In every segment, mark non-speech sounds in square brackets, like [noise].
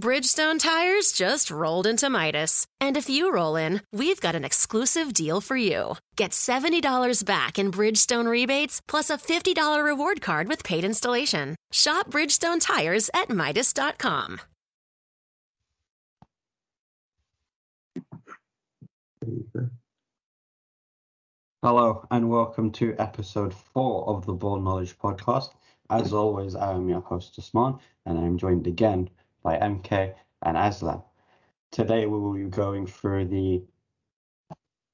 Bridgestone tires just rolled into Midas. And if you roll in, we've got an exclusive deal for you. Get $70 back in Bridgestone rebates plus a $50 reward card with paid installation. Shop Bridgestone tires at Midas.com. Hello and welcome to episode four of the Ball Knowledge Podcast. As always, I am your host Usman, and I'm joined again by MK and Aslan. Today we will be going through the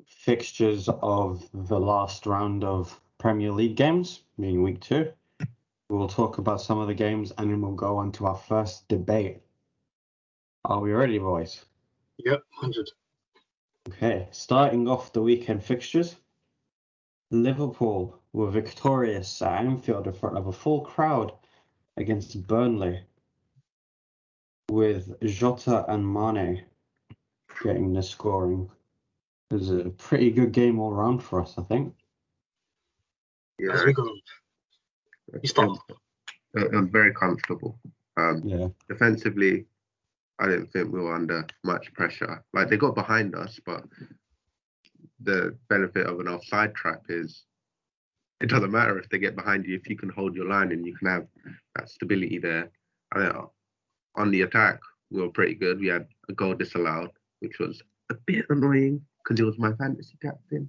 fixtures of the last round of Premier League games, being week two. We will talk about some of the games and then we'll go on to our first debate. Are we ready, boys? Yep, 100. Okay, starting off the weekend fixtures. Liverpool were victorious at Anfield in front of a full crowd against Burnley, with Jota and Mane getting the scoring. It was a pretty good game all round for us, I think. Yeah. As we go. You start. It was very comfortable. Um, yeah. Defensively, I didn't think we were under much pressure. Like they got behind us, but the benefit of an offside trap is it doesn't matter if they get behind you if you can hold your line and you can have that stability there. I mean, on the attack, we were pretty good. We had a goal disallowed, which was a bit annoying because it was my fantasy captain.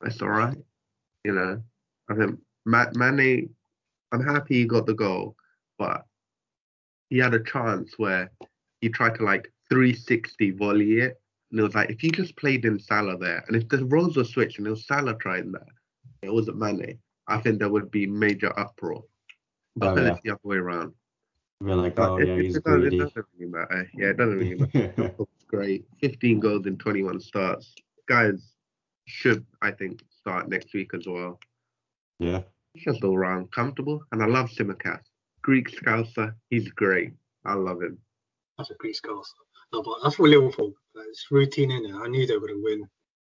That's all right. You know, I think Mane, I'm happy he got the goal, but he had a chance where he tried to like 360 volley it and it was like, if you just played in Salah there, and if the roles were switched and it was Salah trying that, it wasn't Mane, I think there would be major uproar. But oh, yeah. it's the other way around. We're like, oh, yeah, he's it, greedy. Doesn't, it doesn't really matter. Yeah, it doesn't really [laughs] matter. great. 15 goals in 21 starts. Guys should, I think, start next week as well. Yeah. He's just all round comfortable. And I love Tsimikas. Greek Scouser. He's great. I love him. That's a Greek Scouser. No, but that's for Liverpool. It's routine in it. I knew they were going to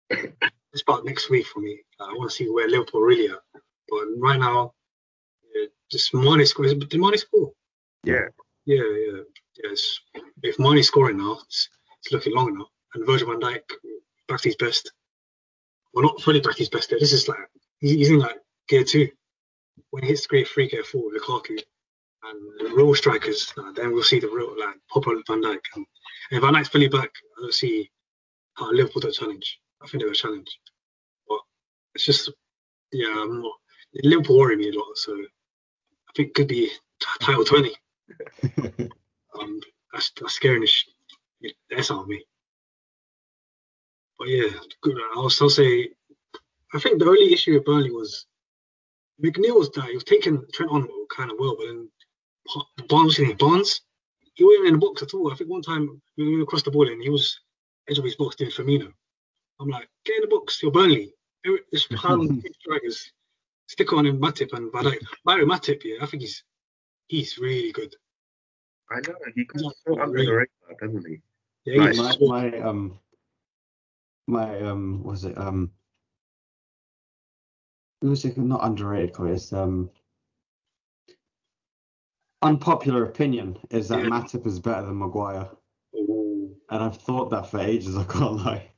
win. [laughs] it's about next week for me. I want to see where Liverpool really are. But right now, yeah, just Mane scores. Did Mane score? Yeah. Yeah, yeah. Yes. If Mane's scoring now, it's, it's looking long enough. And Virgil van Dijk back to his best. Well, not fully back to his best there. This is like, he's in like gear two. When he hits the great free gear four with Lukaku and the real strikers, uh, then we'll see the real like proper Van Dijk. And if Van Dijk's fully back, I don't see how Liverpool don't challenge. I think they're a challenge. But it's just, yeah, I'm not, Liverpool worry me a lot. So I think it could be title 20. Um, that's, that's scaring the that's on me. But yeah, good. I'll still say, I think the only issue with Burnley was McNeil was that he was taking Trent on kind of well, but then Barnes, Barnes he wasn't in the box at all. I think one time we went across the ball and he was edge of his box doing Firmino. I'm like, get in the box, you're Burnley. Just pile on strikers. Stick on him, Matip and Dijk. Barry Matip, yeah, I think he's he's really good. I know he comes so under the radar, doesn't he? Yeah, like, my, my um my um was it um it was it not underrated, It's um unpopular opinion is that yeah. Matip is better than Maguire. Ooh. And I've thought that for ages, [laughs] I can't lie.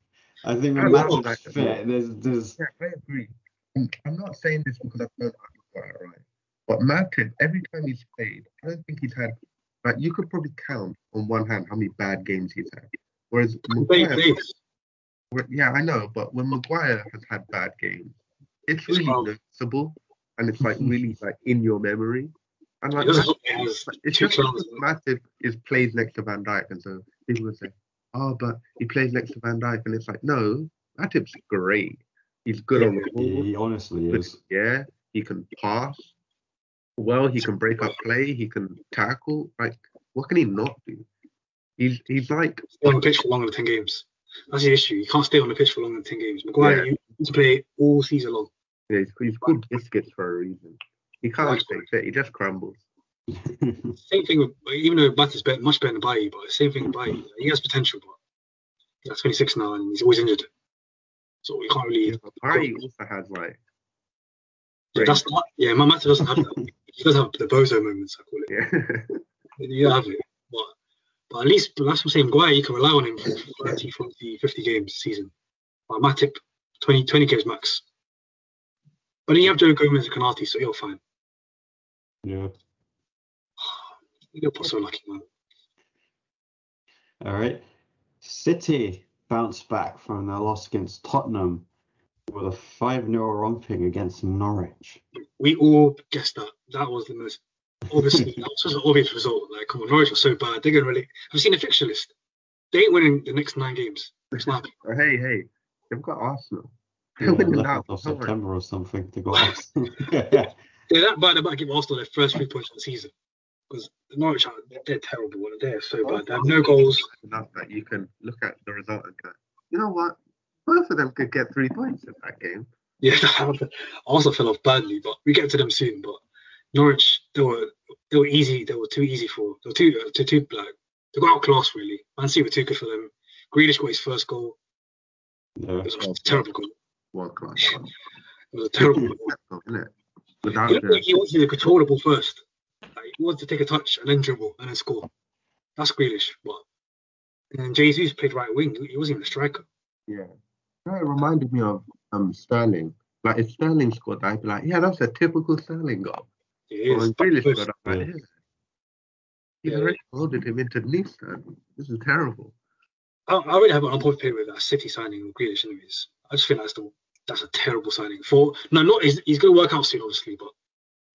I think when Matip's fit, there's there's Yeah, I agree. I'm not saying this because I don't like Maguire, right? But Matip, every time he's played, I don't think he's had like you could probably count on one hand how many bad games he's had. Whereas Maguire, yeah, I know, but when Maguire has had bad games, it's really noticeable and it's like really like in your memory. And like, it's, it's just massive is plays next to Van Dijk, and so people would say, "Oh, but he plays next to Van Dijk," and it's like, no, Matip's great. He's good yeah, on the ball. He honestly is. Yeah, he can pass well. He can break up play. He can tackle. Like, what can he not do? He's he's like stay on the pitch for longer than ten games. That's the issue. You can't stay on the pitch for longer than ten games. Maguire, Yeah. you need to play all season long. yeah, he's, he's good biscuits for a reason. He can't Right. stay fit. He just crumbles. [laughs] Same thing with even though Bat is better, much better than Bailly, but same thing with Bailly. He has potential, but he's 26 now and he's always injured. So we can't really. Barry also has like That's not, yeah, my Mata doesn't have that. He does have the bozo moments, I call it. yeah. [laughs] You have it, but but at least but that's what I'm saying. Maguire, you can rely on him for 30, 40, 50 games a season. But Matip, 20, 20 games max. But then you have Joe Gomez and Konaté, so you're fine. yeah. [sighs] You're so lucky, man. All right. City bounced back from their loss against Tottenham with a 5 0 romping against Norwich. We all guessed that. That was the most obviously [laughs] that was an obvious result. Like, come on, Norwich was so bad. They're gonna really. Have you seen the fixture list? They ain't winning the next nine games. It's not. Hey, hey, they've got Arsenal. Yeah, They're winning 11th now. of September or something. They got [laughs] us. [laughs] They're that bad about to give Arsenal their first three points of the season. Because Norwich are they're terrible. and They're so bad. They have no goals. Enough that you can look at the result and go, you know what? Both of them could get three points in that game. Yeah, [laughs] I also fell off badly, but we get to them soon. But Norwich, they were they were easy. They were too easy for. They were too uh, too too like they got outclassed really. Man City were too good for them. Grealish got his first goal. yeah. It was a terrible goal. World class. [laughs] It was a terrible goal. [laughs] isn't it? Without He, looked like he wanted to control the ball first. Like, he wanted to take a touch and then dribble and then score. That's Grealish. But and then Jesus played right wing. He wasn't even a striker. yeah. No, It reminded me of um Sterling. Like if Sterling scored, I'd be like, yeah, that's a typical Sterling goal. He Or is. when But Grealish first- scored, I'm like, Yeah. yeah. He's Yeah. already folded him into Nissan. This is terrible. I, I really have an unpopular with that City signing of Grealish, anyways. I just think that's the that's a terrible signing. For no, not he's, he's going to work out soon, obviously, but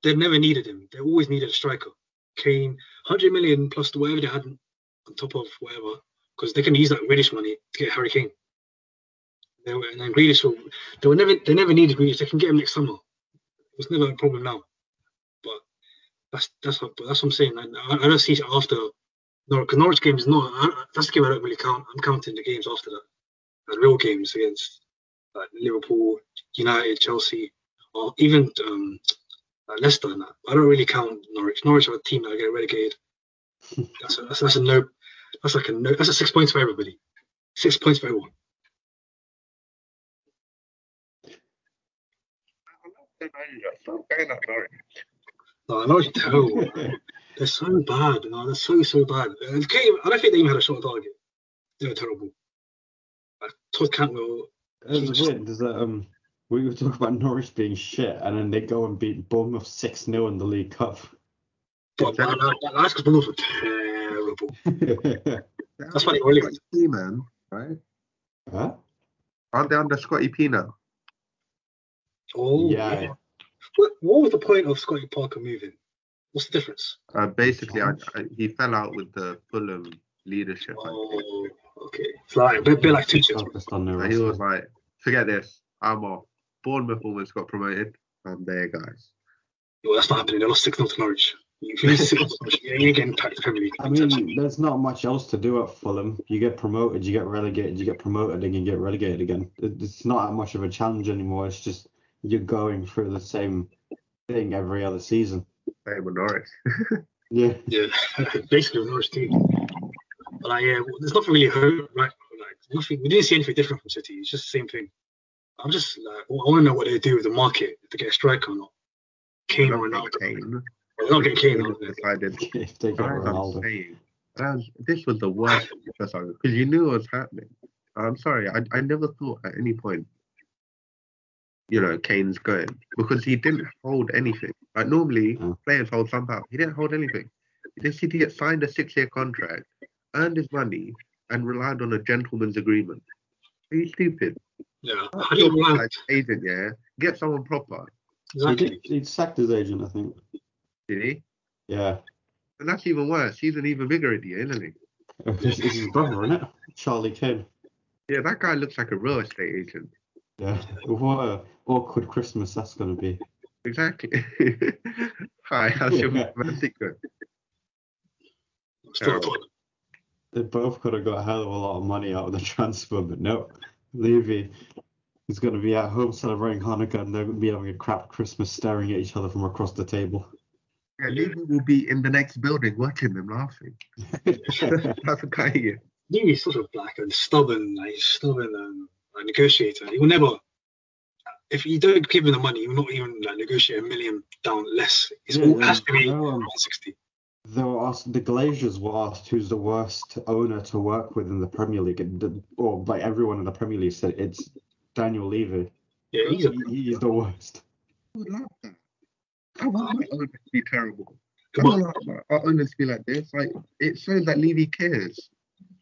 they've never needed him. They always needed a striker. Kane, hundred million plus the whatever they had on top of whatever, because they can use that Grealish money to get Harry Kane. They were, and then Grealish, will, they were never they never needed Grealish. They can get him next summer. It's never a problem now. But that's that's what, but that's what I'm saying. I, I I don't see it after no, Norwich game is not. I, that's the game I don't really count. I'm counting the games after that, the real games against like Liverpool, United, Chelsea, or even um, like Leicester. And that. I don't really count Norwich. Norwich are a team that get relegated. [laughs] That's a, that's, that's a no. That's like a no. That's a six points for everybody. Six points for everyone. Stop going at Norwich. No, Norwich are terrible. They're so bad. No, they're so so bad. And they I don't think they even had a shot on target. They were terrible. Like, Todd Cantwell. It was weird. There's a, um, we were talking about Norwich being shit, and then they go and beat Bournemouth 6 0 in the League Cup. But man, that, that, that's because Bournemouth were terrible. [laughs] That's why they really Scotty P, man, right? huh? Aren't they under Scotty P now? Oh, Yeah. yeah. What, what was the point of Scotty Parker moving? What's the difference? Uh, basically, I, I, he fell out with the Fulham leadership. I think. Oh, okay. It's like a bit, bit like Tuchel. Focused on the So rest. he was like, forget this, I'm off. Bournemouth almost got promoted. I'm there, guys. Well, that's not happening. They lost 6 0 to Norwich. You you lose 6 0 to Norwich, you ain't getting packed Premier League. I mean, there's not much else to do at Fulham. You get promoted, you get relegated, you get promoted, and you get relegated again. It's not that much of a challenge anymore. It's just you're going through the same thing every other season. Same with Norwich. Yeah. yeah, basically with Norwich too. But like, yeah, uh, there's nothing really hurt, right? Like, nothing. We didn't see anything different from City. It's just the same thing. I'm just like, I want to know what they do with the market if they get a striker or not. Kane or Not Ronaldo. Kane. They're not getting Kane. Kane decided [laughs] If they get Ronaldo. saying, was- this was the worst [laughs] because you knew it was happening. I'm sorry, I, I never thought at any point, you know, Kane's going because he didn't hold anything. Like normally, Mm. players hold somehow. He didn't hold anything. This idiot signed a six-year contract, earned his money, and relied on a gentleman's agreement. Are you stupid? Yeah. How do you rely Like agent, yeah, get someone proper. He, Exactly. did, he sacked his agent, I think. Did he? Yeah. And that's even worse. He's an even bigger idiot, isn't he? [laughs] It's, it's his brother, isn't it? Charlie Kane. Yeah, that guy looks like a real estate agent. Yeah. [laughs] What a awkward Christmas that's going to be. Exactly. [laughs] Hi, how's your Yeah. romantic going? Terrible. they both could have got a hell of a lot of money out of the [laughs] transfer, but no. Levy is going to be at home celebrating Hanukkah and they're going to be having a crap Christmas staring at each other from across the table. Yeah, Levy will be in the next building watching them laughing. That's the guy here. Levy's sort of black and stubborn, like stubborn um, like negotiator. He will never, if you don't give him the money, he will not even like negotiate a million down less. It's Yeah, all yeah, has to be I know, um, 160. They were asked, the Glazers were asked who's the worst owner to work with in the Premier League, and the, or like everyone in the Premier League said it's Daniel Levy. Yeah, he's a He- He's the worst. I would love that. I want my owners to be terrible. I Come want on. our owners to be like this. Like it shows that Levy cares.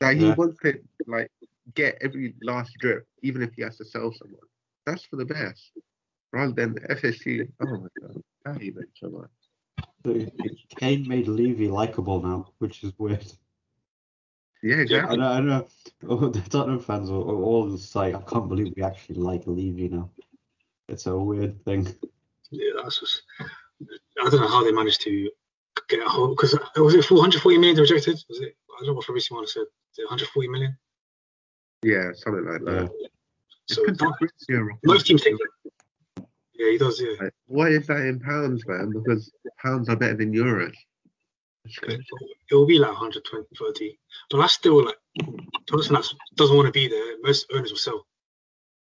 That he Yeah. wants to like get every last drip, even if he has to sell someone. That's for the best. Rather than FSG. Oh my god. I hate that so much. Kane made Levy likable now, which is weird. Yeah, I exactly. know, I don't know. Oh, the Tottenham fans are are all just like, I can't believe we actually like Levy now. It's a weird thing. Yeah, that's just. I don't know how they managed to get a hold because was it 440 million they rejected? Was it? I don't know what Fabrizio Romano said. Is 140 million? Yeah, something like Yeah. that. So It's 'cause that, Fabrizio most teams take it. Yeah, he does. Yeah. Like, what is that in pounds, man? Because pounds are better than euros. It's Yeah. It will be like 120, 30. But that's still like, person that doesn't want to be there, most owners will sell.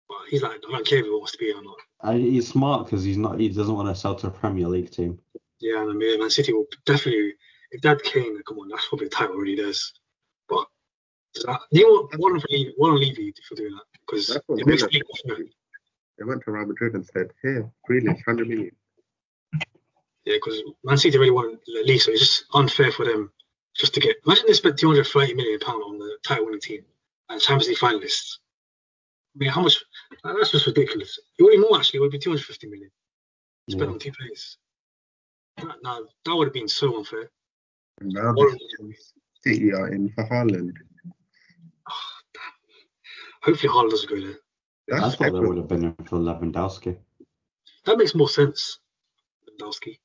But he's like, I don't care if he wants to be here or not. And he's smart because he's not. He doesn't want to sell to a Premier League team. Yeah, and I mean, Man City will definitely, if that Kane, come on, that's probably a title already theirs. But uh, you know what? One on Levy, one on Levy for doing that because it makes Villa the league more fair. They went to Real Madrid and said, "Here, Grealish, 100 million." Yeah, because Man City really want least, so it's just unfair for them just to get. Imagine they spent 230 million pound on the title winning team and Champions League finalists. I mean, how much? That's just ridiculous. It would be more actually. It would be 250 million spent Yeah. on two players. Now, now, that would have been so unfair. And now City are in for Haaland. Hopefully, Haaland doesn't go there. I That's thought they would have been in for Lewandowski. That makes more sense. Lewandowski.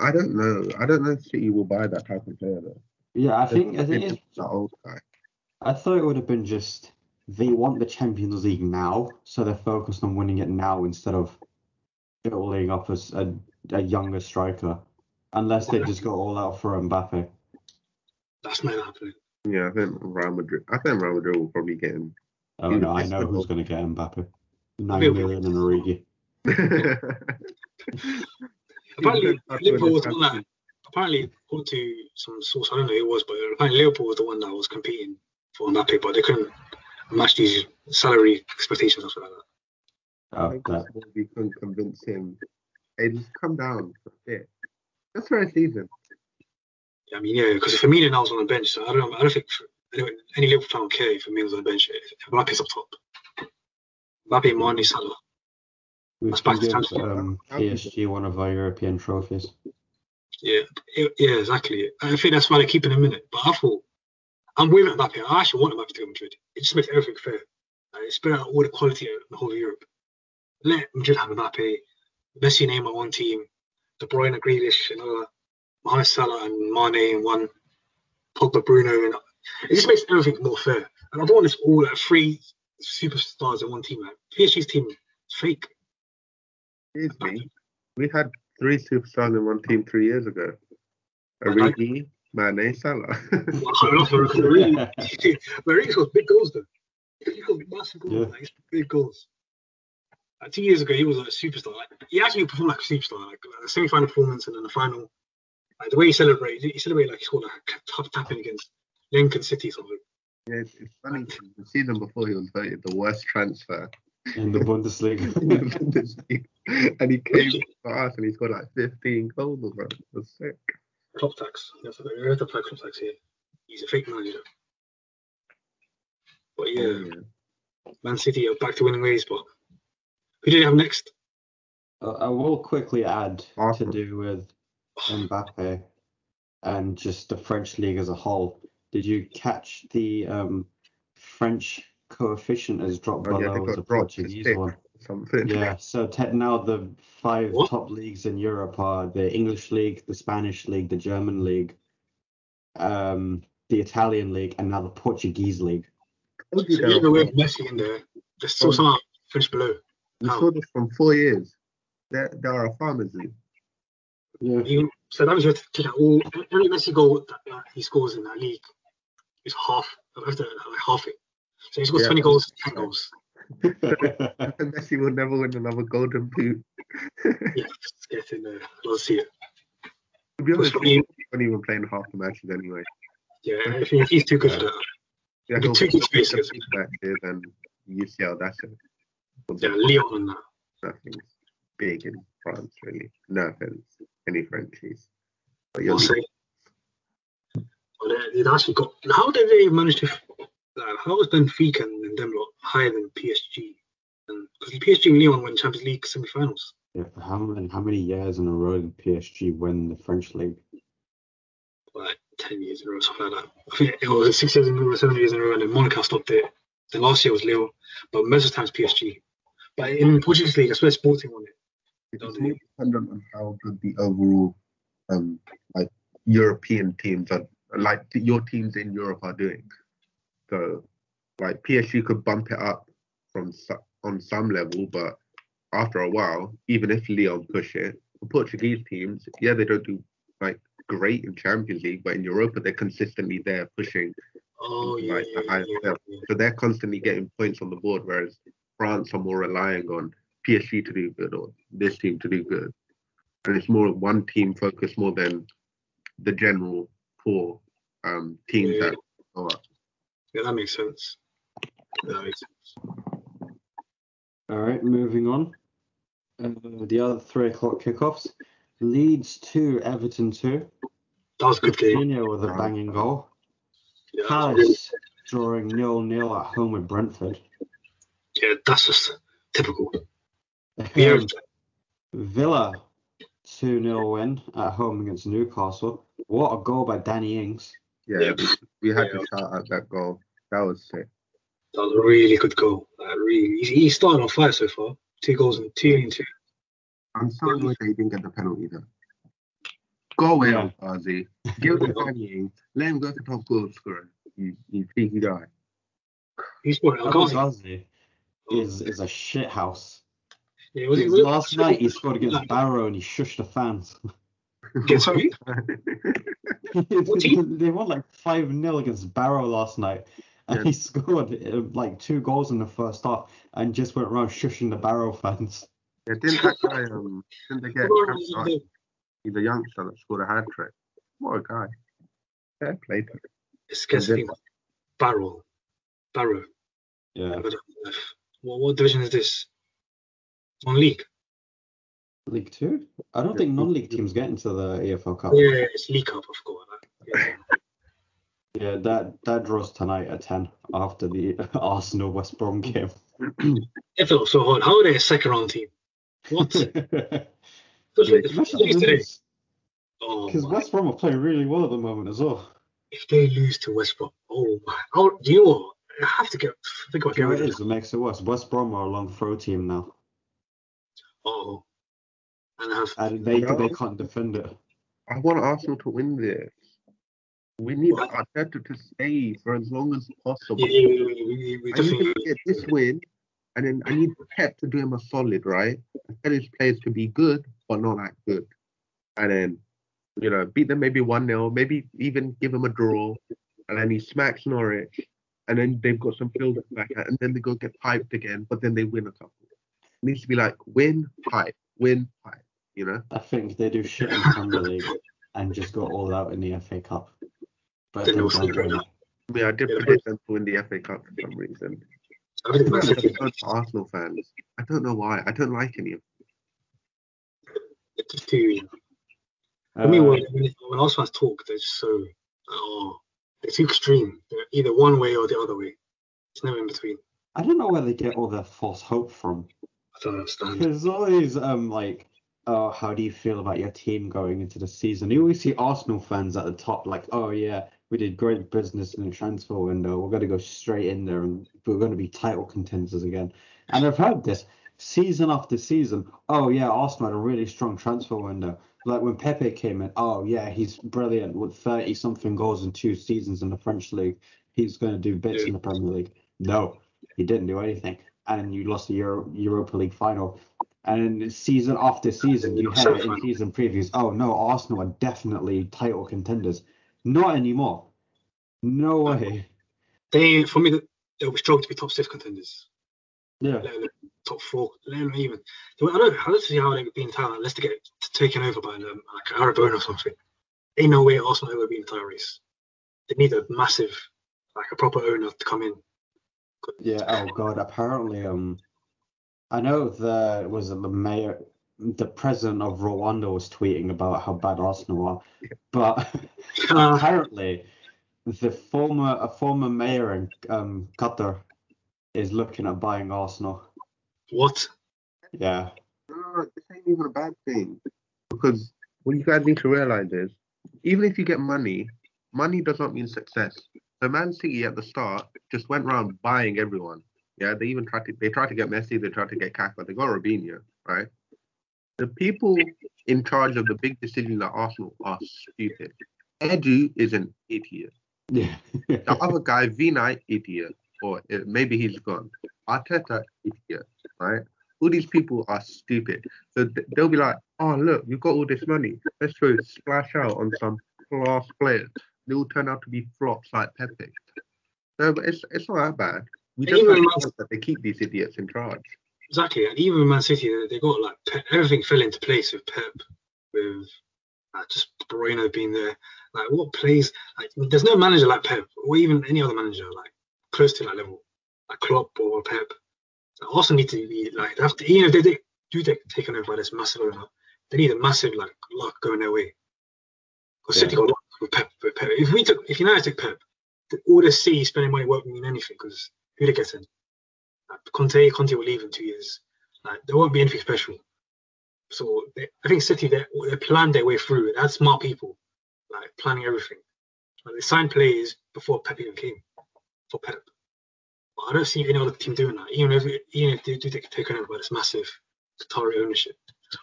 I don't know. I don't know if City will buy that type of player though. Yeah, I think I think It's it's, the old guy. I thought it would have been just they want the Champions League now, so they're focused on winning it now instead of building up as a, a younger striker. Unless they just go all out for Mbappe. That's not happening. Yeah, I think Real Madrid. I think Real Madrid will probably get him. Oh no, I if know they who's going to get Mbappe. Nine Maybe. million and Origi. [laughs] Apparently, Liverpool was what the one that. Apparently, according to some source, I don't know who it was, but apparently Liverpool was the one that was competing for Mbappe, but they couldn't match these salary expectations or something like that. Oh, I Oh, think that, that's we couldn't convince him. Hey, just come down a bit. Just for a season. I mean, yeah, because Firmino now is on the bench, so I don't. I don't think anyone, any Liverpool fan would care if Firmino's on the bench. If Mbappe's up top. Mbappe, Mane, Salah. we That's can back to give um, PSG one of our European trophies. Yeah, yeah, yeah, exactly. I think that's why they're keeping him in it. But I thought, I'm with Mbappe. I actually want Mbappe to go to Madrid. It just makes everything fair. Uh, it's spread out all the quality in the whole of Europe. Let Madrid have Mbappe, Messi, Neymar one team, De Bruyne, Grealish, another, Mohamed Salah and Mane in one, Pogba, Bruno, and it just makes everything more fair. And I don't want this all like three superstars in one team. Like PSG's team is fake. Excuse me. We had three superstars in one team three years ago. I like- Origi, Mane, Salah. [laughs] Well, I love the record. Really, Marie scores big goals though. He scores massive goals. Yeah. Like, big goals. Like, two years ago, he was a superstar. Like, he actually performed like a superstar. Like a semi-final performance and then the final. Like the way he celebrated, he celebrated like he scored like a tough tapping against Lincoln City or something. yeah, it's, it's funny. 'cause The season before, he was voted the worst transfer. [laughs] in the Bundesliga. and he came for us and he scored like 15 goals. Bro. It was sick. Club tax. That's what we have to play club tax here. He's a fake manager. But yeah, Man City are back to winning ways. But who do they have next? Uh, I will quickly add to do with Mbappe and just the French league as a whole. Did you catch the um, French coefficient has dropped Oh, below got the dropped to Portuguese one? Something. Yeah, so te- now the five What? top leagues in Europe are the English league, the Spanish league, the German league, um, the Italian league, and now the Portuguese league. Told you So they're even with. Messi in there, there's still somehow finished below. We saw this from four years. They're, they are a farmers league. Yeah. Even, so that means you have take out all every Messi goal that uh, he scores in that league is half. I have to like, half it. So he scores Yeah. 20 goals, 10 goals. [laughs] And Messi will never win another golden boot. [laughs] Yeah, just get in there. Let's see it. to be honest, What's funny- he's not even playing half the matches anyway. Yeah, I think he's too good for that. Yeah, The he'll two play good spaces. the big matches and UCL, that's it. But Yeah, Leon on that. Nothing's big in France, really. No offense, any Frenchies. But you're I'll say. Well, they, they actually got. How did they manage to? Uh, how was Benfica and, and them lot higher than PSG? Because PSG and Lyon won Champions League semi-finals. Yeah, how many how many years in a row did PSG win the French league? like 10 years in a row, something like that. I think it was six years in a row, seven years in a row, and then Monaco stopped it. Then last year was Lille, but most of the times PSG. But in Portuguese league, I swear Sporting won it. It's more dependent on how good the overall, um, like European teams are, like your teams in Europe are doing. So, like PSG could bump it up from on some level, but after a while, even if Lyon push it, the Portuguese teams, yeah, they don't do like great in Champions League, but in Europa they're consistently there pushing. Oh, yeah. Like the yeah, highest yeah, level. So they're constantly getting points on the board, whereas France are more relying on PSG to do good or this team to do good. And it's more one team focus more than the general four um, teams Yeah. that go up. Yeah, that makes sense. That makes sense. All right, moving on. Uh, the other three o'clock kickoffs: Leeds two, Everton two. That was a good game. Virginia with a banging goal. Yeah, Palace drawing nil nil at home with Brentford. yeah, that's just typical. Yeah, [laughs] Villa 2 0 win at home against Newcastle. What a goal by Danny Ings. Yeah, Yeah. we had Yeah. to shout out that goal. That was sick. that was a really good goal. Like, really, he, he started on fire so far. Two goals and two and two. I'm so annoyed that he didn't get the penalty though. Go away, Yeah. El Ghazi. Give it to Danny. Let him go for top goal scorer. You, you cheeky guy. He scored El Ghazi. Ghazi is, is a shit house. Yeah, was he Because last night he scored against Barrow and he shushed the fans. Against who? [laughs] They won like 5 0 against Barrow last night. And Yeah. he [laughs] scored uh, like two goals in the first half and just went around shushing the Barrow fans. Yeah, didn't that guy um didn't they get captured? He's a youngster that scored a hat trick. What a guy. Fair play to him. It's against Barrow. Barrow. Yeah. What, what division is this? On league. League Two? I don't Yeah, think non league teams get into the EFL Cup. Yeah, it's League Cup. of course. Yeah. [laughs] Yeah, that that draws tonight at ten after the [laughs] Arsenal West Brom game. It felt so hard. How are they a second round team? What? [laughs] Oh, because Because oh. West Brom are playing really well at the moment as well. if they lose to West Brom, oh my! Oh, do you know what? I have to get think Do you getting what rid of is? It makes it worse. West Brom are a long throw team now, Oh, and have and they No. they can't defend it. I want Arsenal to win this. We need Arteta to stay for as long as possible. yeah, yeah, we, we, we I need to get this win, and then I need Pep to do him a solid, right? And tell his players to be good, but not that good. And then, you know, beat them maybe 1 0, maybe even give them a draw. And then he smacks Norwich, and then they've got some build back, and then they go get piped again, but then they win a couple. It needs to be like win, pipe, win, pipe, you know? I think they do shit in Premier [laughs] League and just go all out in the FA Cup. But Then they they'll don't win. now. I mean, I did predict them to win the FA Cup for some reason. I think I Man don't City. know Arsenal fans. I don't know why. I don't like any of It's just too. I mean, Uh, when, when Arsenal fans talk, they're just so oh, they're too extreme. They're either one way or the other way. It's never in between. I don't know where they get all their false hope from. I don't understand. There's always um like, oh, how do you feel about your team going into the season? You always see Arsenal fans at the top, like, oh yeah, we did great business in the transfer window. We're gonna go straight in there and we're gonna be title contenders again. And I've heard this season after season. Oh yeah, Arsenal had a really strong transfer window. Like when Pepe came in, oh yeah, he's brilliant with thirty something goals in two seasons in the French league. He's going to do bits in the Premier League. No, he didn't do anything, and you lost the Euro- Europa League final. And season after season, you had it in season previews. Oh no, Arsenal are definitely title contenders. Not anymore. No way. They, for me, they'll be strong to be top six contenders. Yeah. top four, let alone even. I don't, I don't see how they've been title unless they get taken over by um, like Arabona or something. Ain't no way Arsenal ever be in the title race. They need a massive, like a proper owner to come in. Yeah. Oh god. Apparently, um, I know the was it the mayor, the president of Rwanda was tweeting about how bad Arsenal are, but [laughs] Uh, apparently, the former a former mayor in um Qatar is looking at buying Arsenal. what? Yeah. No, this ain't even a bad thing. Because what you guys need to realize is, even if you get money, money does not mean success. So Man City at the start just went around buying everyone. Yeah, they even tried to they tried to get Messi, they tried to get Kaká, they got Robinho, right? The people in charge of the big decisions at Arsenal are stupid. Edu is an idiot. Yeah. The other guy, Vinai, idiot. Or uh, maybe he's gone. Arteta, idiot, right? All these people are stupid. So th- they'll be like, oh, look, we've got all this money. Let's go splash out on some class players. They will turn out to be flops like Pepe. So it's, it's not that bad. We just Even Man- that they keep these idiots in charge. Exactly, and even Man City, they- they got like Pep, everything fell into place with Pep, with uh, just Bruno being there. Like what plays? Like there's no manager like Pep, or even any other manager like close to that level, like Klopp or Pep. So Arsenal need to be like they have to, even if they do- do get taken over by this massive owner, they need a massive like luck going their way. Because City got with Pep, with Pep. If we took, if United took Pep, the- all this City spending money won't mean anything because who they get in? Like Conte, Conte will leave in two years. Like there won't be anything special. So they, I think City they, they planned their way through. They had smart people, like planning everything. Like they signed players before Pep even came for Pep. But I don't see any other team doing that. Even if even if they do take taken over by this massive Qatari ownership.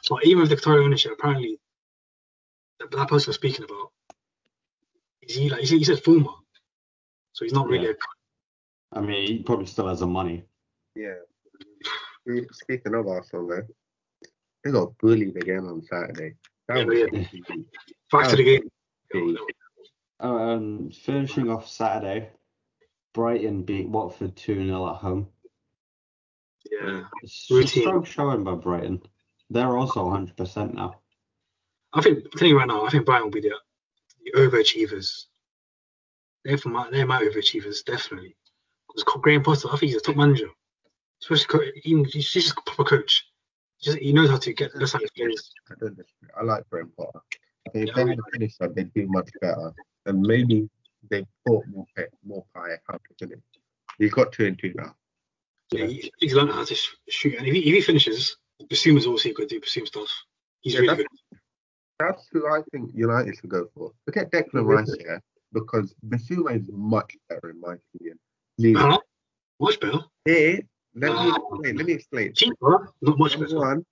But even with the Qatari ownership, apparently that, that person was speaking about is he like he said, he said former. So he's not really Yeah. a I mean, he probably still has the money. Yeah. We- Speaking of Arsenal, though, they got bullied again on Saturday. That Yeah, was yeah. [laughs] back to the game. Big. Um, finishing off Saturday, Brighton beat Watford 2 0 at home. Yeah. It's a Routine. strong showing by Brighton. They're also 100% now. I think I'm telling you right now, I think Brighton will be the, the overachievers. They're for my they're my overachievers, definitely. Because Graham Potter, I think he's a top manager. Especially even he's just a proper coach. Just, he knows how to get the side players. I don't. I like Graham Potter. If Yeah, they had a finisher, they'd do much better. And maybe they taught more pay, Maupay how to finish. He's got two and two now. Yeah, he, he's learned how to sh- shoot, and if he, if he finishes, Bissouma's also good to do Bissouma stuff. He's Yeah, really good. That's who I think United should go for. Forget Declan Rice here because Bissouma is much better in my opinion. Leave it. Huh? Much better. Here, let me explain. Let me explain. Cheaper, not much better. one,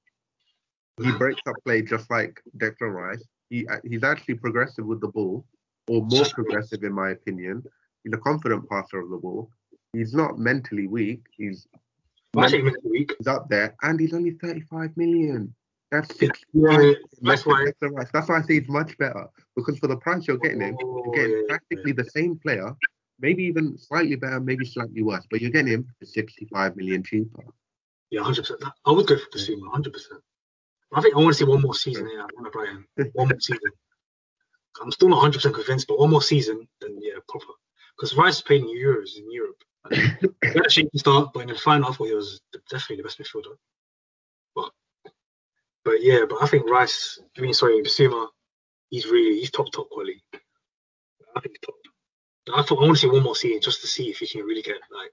he breaks up play just like Declan Rice. He uh, he's actually progressive with the ball, or more Just- progressive in my opinion. He's a confident passer of the ball. He's not mentally weak. He's Well, mentally, next week. he's up there, and he's only 35 million. That's Yeah, yeah, that's why-. That's why I say it's much better because for the price you're getting him, Oh, you're getting yeah, yeah, practically the same player, maybe even slightly better, maybe slightly worse, but you're getting him for 65 million cheaper. Yeah, hundred percent. I would go for Bissouma, hundred percent. I think I want to see one more season here at Brighton. [laughs] One more season. I'm still not hundred percent convinced, but one more season, then yeah, proper. Because Rice is playing in Euros in Europe. [laughs] He actually start, but in the final, I thought he was definitely the best midfielder. But, yeah, but I think Rice. I mean, sorry, Bissouma. He's really he's top top quality. I think he's top. I thought I want to see one more season just to see if he can really get like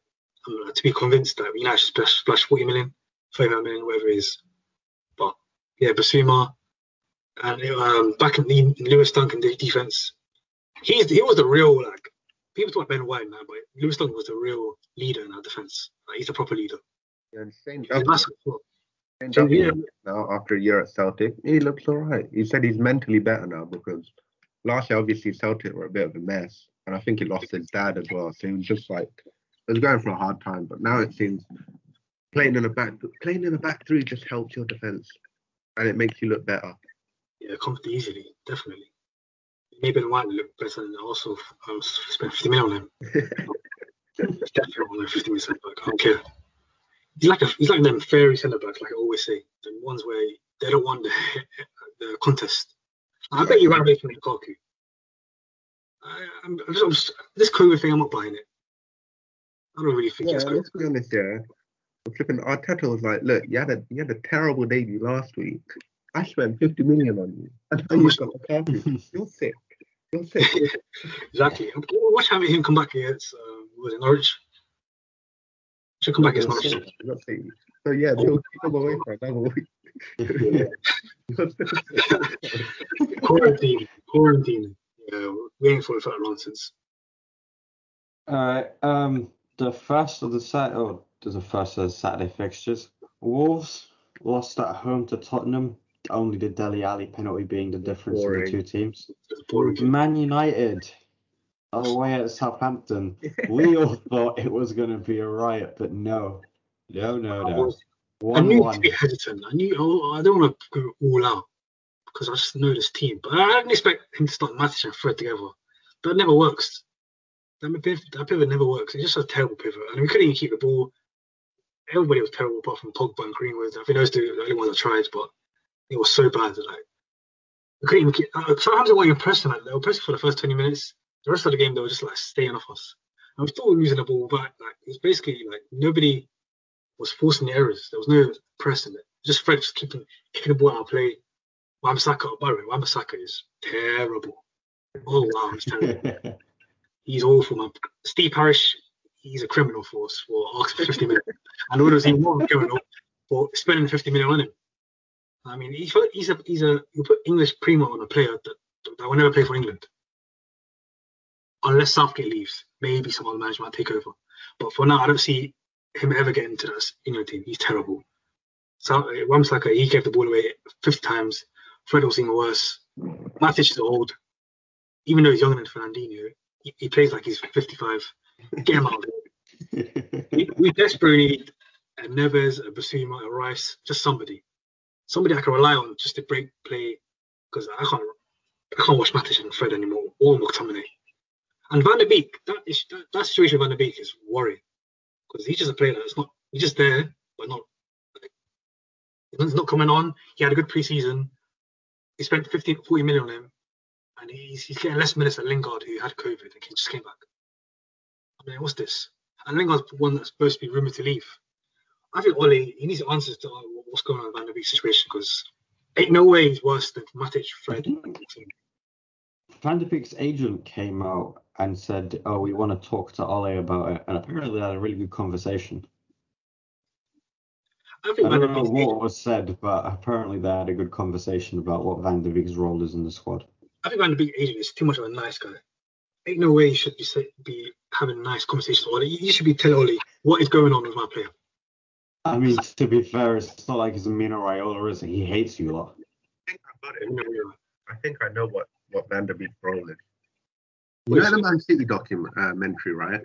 to be convinced that United should splash, splash 40 million, 35 million, whatever it is. But yeah, Bissouma and um, back in, the, in Lewis Dunk de- defense, he's he was the real like people talk about Ben White now, but Lewis Dunk was the real leader in our defense. Like, he's a proper leader. Yeah, and Shane He's a Duffy, massive foot. Changed So, up yeah. now after a year at Celtic. He looks all right. He said he's mentally better now because last year obviously Celtic were a bit of a mess, and I think he lost his dad as well. So he was just like he was going for a hard time. But now it seems playing in a back playing in a back three just helps your defense, and it makes you look better. Yeah, comfortably easily, definitely. Maybe Ben White look better than also I was spent 50 million on him. It's [laughs] definitely on 50 million centre back. I don't care. He's like a, he's like them fairy centre backs, like I always say. The ones where they don't want the, [laughs] the contest. I bet you ran away from Lukaku. I, I'm, I'm just, I'm just, this COVID thing, I'm not buying it. I don't really think Yeah, it's good. let's be honest. Yeah, flipping Arteta was like, look, you had a you had a terrible debut last week. I spent 50 million on you, and now you've got Lukaku. [laughs] You're sick. You're sick. [laughs] Exactly. Watch having him come back against uh, was it Norwich? Should come back against You're Norwich. sick. You're sick. So yeah, they'll keep him away for another week. You're still sick. quarantine, quarantine. Yeah, waiting for it for that nonsense. Alright, um, the first of the Sat oh, there's a first of the Saturday fixtures. Wolves lost at home to Tottenham. Only the Dele Alli penalty being the difference Boring. of the two teams. Man United away at Southampton. [laughs] We all thought it was going to be a riot, but no, no, no, no. was- I One to be hesitant. I knew oh, I don't want to go all out because I just know this team. But I didn't expect him to start Matic and Fred together. That never works. That pivot, that pivot never works. It's just a terrible pivot, and we couldn't even keep the ball. Everybody was terrible apart from Pogba and Greenwood. I think those two the only ones that tried, but it was so bad that like we couldn't even keep. Uh, Southampton weren't impressing. Like, they were impressive for the first 20 minutes. The rest of the game, they were just like staying off us. And we still were losing the ball back. Like it was basically like nobody was forcing the errors. There was no pressing it. Just Fred just keeping kicking the ball out of play. Wan-Bissaka, by the way, Wan-Bissaka is terrible. Oh wow, he's terrible. [laughs] he's awful, man. Steve Parish, he's a criminal for us for asking for 50 million. And Odo's even more of a criminal for spending 50 million on him. I mean, he's he's a he's a you put English primo on a player that that will never play for England. Unless Southgate leaves, maybe some other manager might take over. But for now, I don't see him ever getting to that England team. He's terrible. So uh, Wamsaka, he gave the ball away 50 times. Fred was even worse. Matic is old. Even though he's younger than Fernandinho, he, he plays like he's 55. Get him out of here. [laughs] We, we desperately need a Neves, a Bissouma, a Rice, just somebody. Somebody I can rely on just to break play because I can't I can't watch Matic and Fred anymore or McTominay. And Van der Beek, that, is, that, that situation with Van der Beek is worrying because he's just a player that's not he's just there but not he's not coming on. He had a good preseason. He spent 15, 40 million on him, and he's, he's getting less minutes than Lingard, who had COVID and he just came back. I mean, what's this? And Lingard's one that's supposed to be rumoured to leave. I think Ollie, he needs answers to what's going on in Van der Beek's situation because ain't no way he's worse than Matic, Fred. Van de Beek's agent came out and said, "Oh, we want to talk to Ole about it," and apparently they had a really good conversation. I I think Van don't know what was said, but apparently they had a good conversation about what Van de Beek's role is in the squad. I think Van der Beek agent is too much of a nice guy. Ain't no way he should be say, be having nice conversations with Ollie. You should be telling Ollie what is going on with my player. I mean, to be fair, it's not like he's a Mino Raiola, is he? He hates you a lot. I think I got it. You know, you know. I think I know what what Van der Beek's role. You know the Man City documentary, right?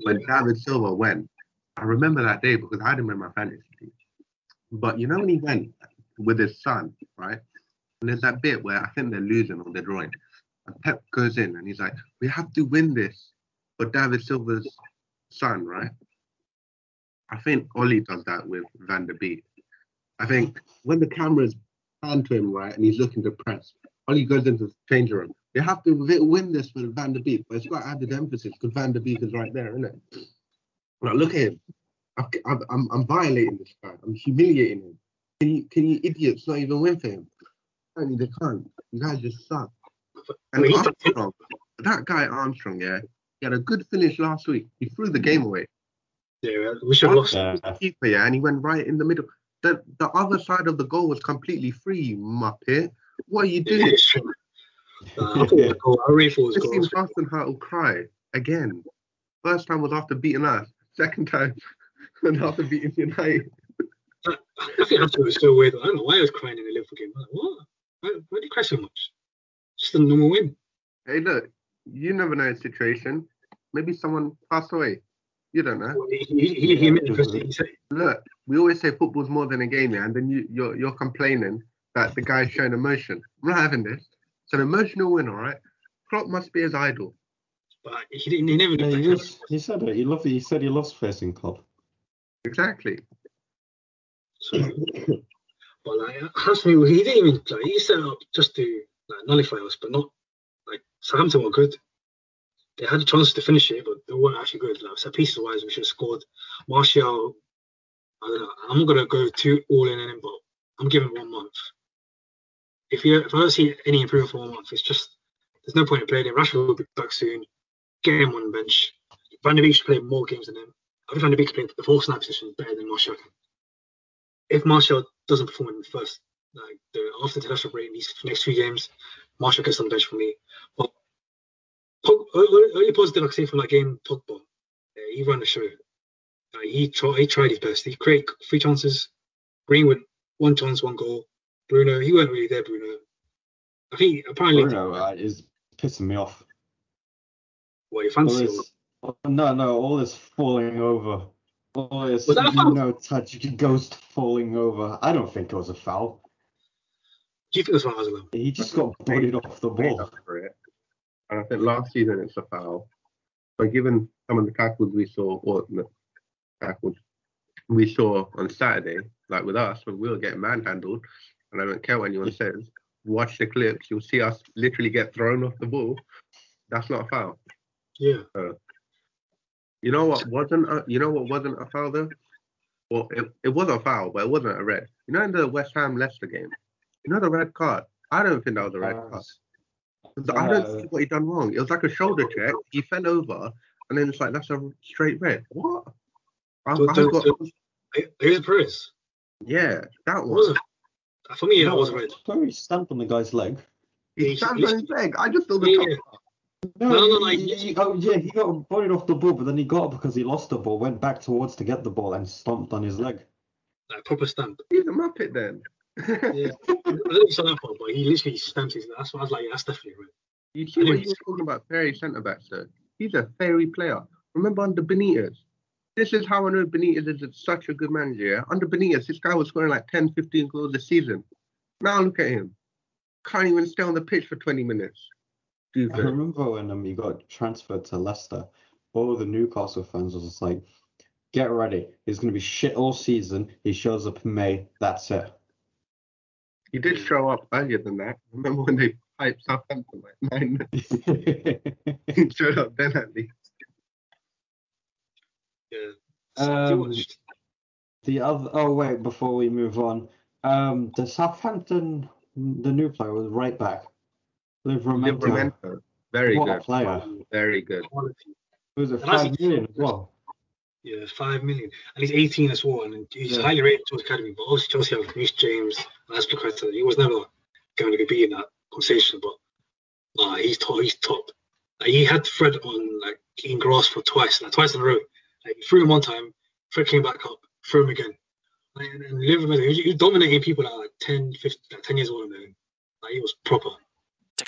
When David Silva went, I remember that day because I had him in my fantasy team. But you know when he went with his son, right? And there's that bit where I think they're losing or they're drawing. And Pep goes in and he's like, "We have to win this for David Silva's son, right?" I think Ollie does that with Van der Beek. I think when the cameras pan to him, right, and he's looking to press, Ollie goes into the change room. They have to win this for Van der Beek, but it's got added emphasis because Van der Beek is right there, isn't it? Now look at him. I've- I'm, I'm, I'm violating this guy. I'm humiliating him. Can you, can you idiots not even win for him? Apparently they can't. You guys just suck. And Wait, Armstrong, that guy Armstrong, yeah, he had a good finish last week. He threw the game away. Yeah, we should have lost. Yeah. Keeper, yeah, and he went right in the middle. The the other side of the goal was completely free, you muppet. What are you doing? Uh, [laughs] I thought it was a goal. I really thought it was a This goal. seems Austin Hart will cry again. First time was after beating us. Second time, [laughs] and after beating United. I, I think Hampton was so weird. I don't know why I was crying in the Liverpool game. I'm like, what? Why, why did you cry so much? Just a normal win. Hey, look, you never know a situation. Maybe someone passed away. You don't know. He, he, he, he. He said, Look, we always say football's more than a game, yeah, and then you, you're you're complaining that the guy's showing emotion. I'm not having this. It's an emotional win, all right. Klopp must be his idol. but he didn't. He never Yeah, looked he, was, he said it. He loved. He said he loves facing club. Exactly. So, but like, uh, Hasmi, he didn't even like he set up just to like, nullify us, but not like Southampton were good. They had a chance to finish it, but they weren't actually good. Like set pieces wise, we should have scored. Martial, I don't know. I'm not gonna go too all in on him, but I'm giving one month. If you if I don't see any improvement for one month, it's just there's no point in playing him. Rashford will be back soon. Get him on the bench. Van de Beek should play more games than him. I think Van de Beek can play the full snap position better than Martial can if Martial doesn't perform in the first, like the after the international break, in these next two games, Martial gets on the bench for me. But only positive I can say from that game, Pogba, uh, he ran the show. He tried, he tried his best. He created three chances. Greenwood, one chance, one goal. Bruno, he wasn't really there. Bruno, I think apparently, Bruno uh, is pissing me off. what you fancy? this, no, no, all this falling over. All this Was that no touch ghost falling over. I don't think it was a foul. Do you think it was one as well? He just got bodied off the Made ball. for it. And I think last season it's a foul. But given some of the tackles we saw, or the tackles we saw on Saturday, like with us, when we were getting manhandled, and I don't care what anyone says, watch the clips, you'll see us literally get thrown off the ball. That's not a foul. Yeah. You know what wasn't a, you know what wasn't a foul though? Well, it, it was a foul, but it wasn't a red. You know in the West Ham Leicester game, you know the red card. I don't think that was a red card. 'Cause I don't Uh, see what he done wrong. It was like a shoulder check. He fell over, and then it's like that's a straight red. What? I, So- I so- got, so- Here's Perez. yeah, that was one. A, for me, that no, was red. so he stamped on the guy's leg. He he- stamped on his leg. I just saw the Yeah, top. No, No, no, he- no, he, he- he- oh, yeah, he got bodied off the ball, but then he got up because he lost the ball, went back towards to get the ball, and stomped on his leg. Like proper stamp. He's a muppet then. Yeah. [laughs] I don't know if saw that part, but he literally stamped his. That's why I was like, yeah, that's definitely red. You see what you were talking about fairy centre backs though? He's a fairy player. Remember under Benitez? This is how I know Benitez is such a good manager. Under Benitez, this guy was scoring like 10, 15 goals a season. Now look at him. Can't even stay on the pitch for 20 minutes. I remember when um, he got transferred to Leicester, all the Newcastle fans was just like, get ready. He's going to be shit all season. He shows up in May. That's it. He did show up earlier than that. Remember when they piped Southampton like nine? [laughs] [laughs] he showed up then at least. Yeah. Um, the other, oh, wait, before we move on, um, the Southampton, the new player was right back. Livramento. Livramento, very What a good. player. Very good. quality. Was it And that's- five million as well? Yeah, five million, and he's 18 as well, and he's Yeah. highly rated to his academy. But obviously, Chelsea have Reece James and Azpilicueta. He was never going to be in that conversation, but nah, he's top. He's top. Like, he had Fred on like eating grass for twice, like twice in a row. Like threw him one time, Fred came back up, threw him again. Like, and, and Liverpool, he was dominating people at like 10, 15, like 10 years old, man. Like he was proper.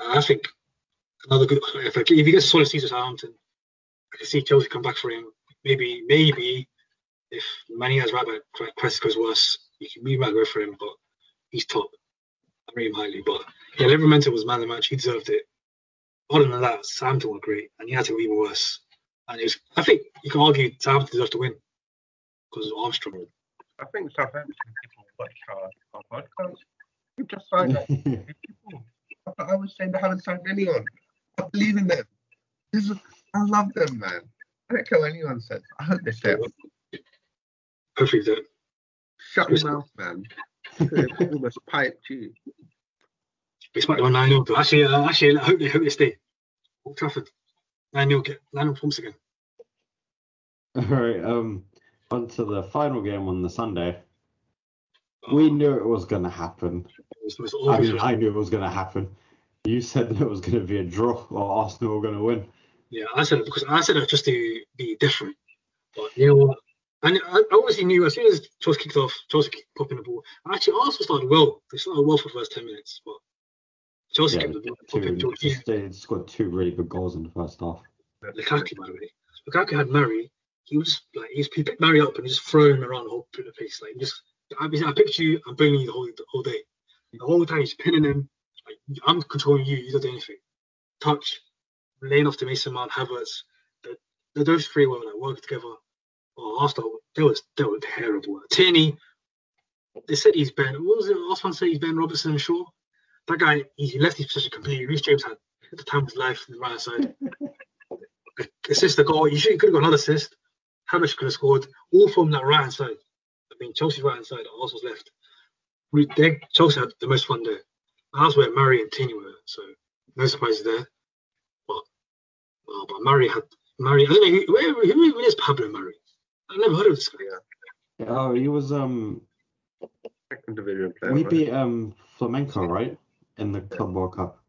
I think another good. If, I, if he gets a solid season at Southampton, I can see Chelsea come back for him. Maybe, maybe if Manny has right back, Cresco's worse, you can, we might go for him, but he's top. I rate him highly. But yeah, Livramento was man of the match. He deserved it. Other than that, Southampton were great, and he had to go even worse. And it was, I think you can argue Southampton deserved to win because of Armstrong. I think Southampton people watch our, our podcast. We just signed like [laughs] people. I, I was saying they haven't signed anyone. I believe in them. This is, I love them, man. I don't care what anyone says. I hope they stay. it. Hopefully, they don't. Shut your mouth, man. They almost piped you. We smacked them on 9 0. Actually, uh, actually, I hope they, hope they stay. Old Trafford. 9 0 get 9 0 points again. All right. Um, on to the final game on the Sunday. We oh. knew it was going to happen. It was, it was I mean, I knew it was going to happen. You said that it was going to be a draw or Arsenal were going to win. Yeah, I said it because I said it just to be different. But you know what? And I, obviously knew as soon as Chelsea kicked off, Chelsea kicked popping the ball. Actually, Arsenal started well. They started well for the first 10 minutes. But Chelsea Yeah, kept the ball two, Jorginho, they scored two really good goals in the first half. Uh, Lukaku, by the way. Lukaku had Marí. He was like, he, was, he picked Marí up and he just throwing him around the whole place. Like, just, I, I picked you, I'm bringing you the whole, the whole day. The whole time he's pinning him. Like, I'm controlling you, you don't do anything. Touch, laying off to Mason Mount, Havertz. The, the, those three were like working together. Oh, Arsenal, they was they were terrible. Tierney, they said he's Ben. What was it? Last one said he's Ben Robertson and Shaw. That guy, he left his position completely. Reece James had at the time of his life on the right side. [laughs] assist the goal. You should could have got another assist. Havertz could have scored all from that right hand side. I mean, Chelsea's right hand side, Arsenal's left. We, they, Chelsea had the most fun there. And that's where Marí and Tierney were. So no surprises there. But oh, but Marí had Marí. I don't know who, who, who even is Pablo Marí. I've never heard of this guy. Oh, he was um. Second division player. We right? beat um Flamengo right in the Club World Cup.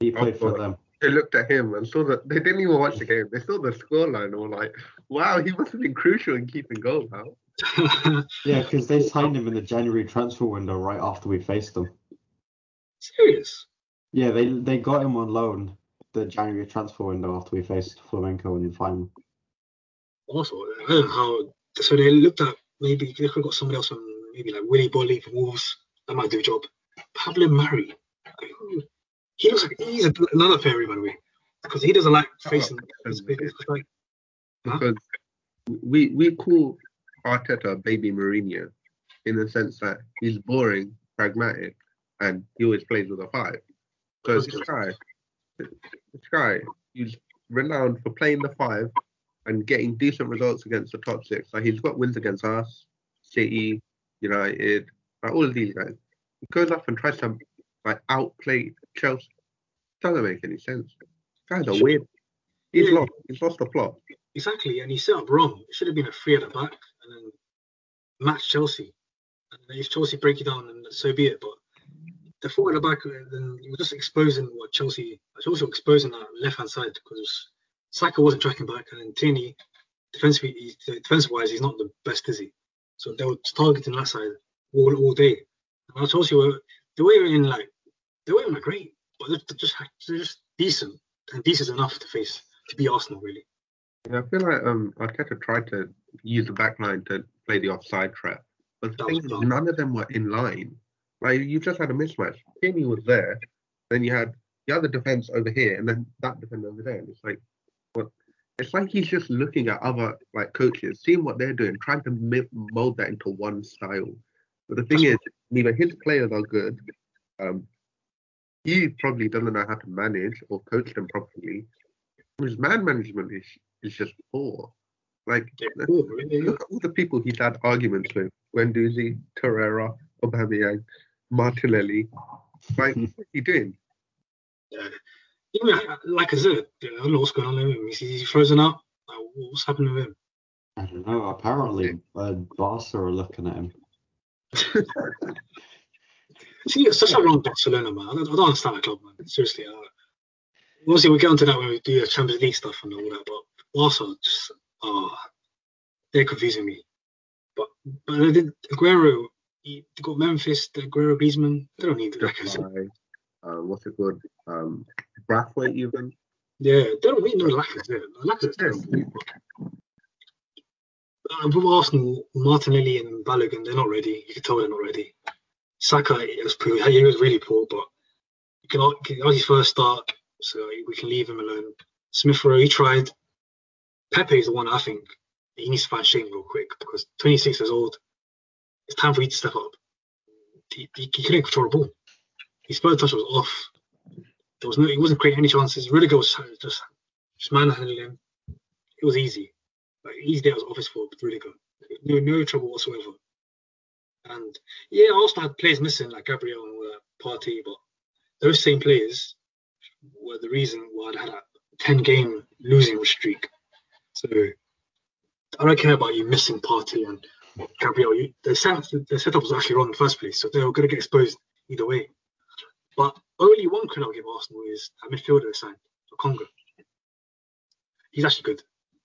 He played for them. They looked at him and saw that they didn't even watch the game. They saw the scoreline and were like, "Wow, he must have been crucial in keeping goals out." Yeah, because they signed him in the January transfer window right after we faced them. Serious. Yeah, they they got him on loan the January transfer window after we faced Flamengo in the final. Also, I don't know how. So they looked at maybe they could have got somebody else from maybe like Willy Boly from Wolves. That might do a job. Pablo Marí. He looks like he's another fairy, by the way, because he doesn't like facing. Oh, his big- it's like, Huh? because we we call Arteta baby Mourinho in the sense that he's boring, pragmatic, and he always plays with a five. So That's this guy, this guy, he's renowned for playing the five and getting decent results against the top six. Like he's got wins against us, City, United, like all of these guys. He goes up and tries to like outplay Chelsea. Doesn't make any sense. Guys are weird. He's Yeah. lost. He's lost the plot. exactly, and he set up wrong. It should have been a three at the back and then match Chelsea. And if Chelsea break it down, then so be it. But the four at the back, uh, then you were just exposing what Chelsea. Chelsea were exposing that left hand side because Saka wasn't tracking back, and then Tierney, defensively, defensive wise, he's not the best, is he? So they were targeting that side all, all day. And now Chelsea were they weren't even like they weren't like great, but they're, they're just they're just decent and decent enough to face to be Arsenal really. Yeah, I feel like um Arteta tried to use the back line to play the offside trap, but the thing is, none of them were in line. Like you just had a mismatch. Kenny was there, then you had the other defense over here, and then that defender over there. And it's like, what? It's like he's just looking at other like coaches, seeing what they're doing, trying to mold that into one style. But the thing is, neither his players are good. Um, he probably doesn't know how to manage or coach them properly. His man management is is just poor. Like Yeah, cool, really. look at all the people he's had arguments with: Guendouzi, Torreira, Aubameyang, Martinelli. [laughs] Like, what's he doing? Yeah. Even uh, like I said, I don't know what's going on with him. He's, he's frozen out. Like, what's happening with him? I don't know. Apparently, uh, Barca are looking at him. [laughs] See, it's such a wrong Barcelona, man. I don't, I don't understand that club, man. Seriously. Uh, obviously, we'll get onto that when we do the Champions League stuff and all that, but Barca, just, oh, they're confusing me. But but they did Aguero, he, they got Memphis, the Aguero, Griezmann. They don't need the By, um, what's it called? Um, Braithwaite even. Yeah, they don't need no Lacazette. Lacazette's terrible. uh, with Arsenal, Martinelli and Balogun, they're not ready. You can tell they're not ready. Saka was poor. He was really poor, but you can that was his first start, so we can leave him alone. Smith Rowe, he tried. Pepe is the one I think he needs to find shape real quick because 26 years old. It's time for you to step up. He, he, he couldn't control the ball. His first touch was off. There was no, he wasn't creating any chances. Rudiger was just just manhandling him. It was easy. Like easy day was office for Rudiger. No, no trouble whatsoever. And yeah, Arsenal had players missing like Gabriel and uh, Partey, but those same players were the reason why I had a 10 game losing streak. So I don't care about you missing Partey and Gabriel. You, the, set, the setup was actually wrong in the first place, so they were going to get exposed either way. But only one credit I'll give Arsenal is a midfielder signed, Conga. He's actually good.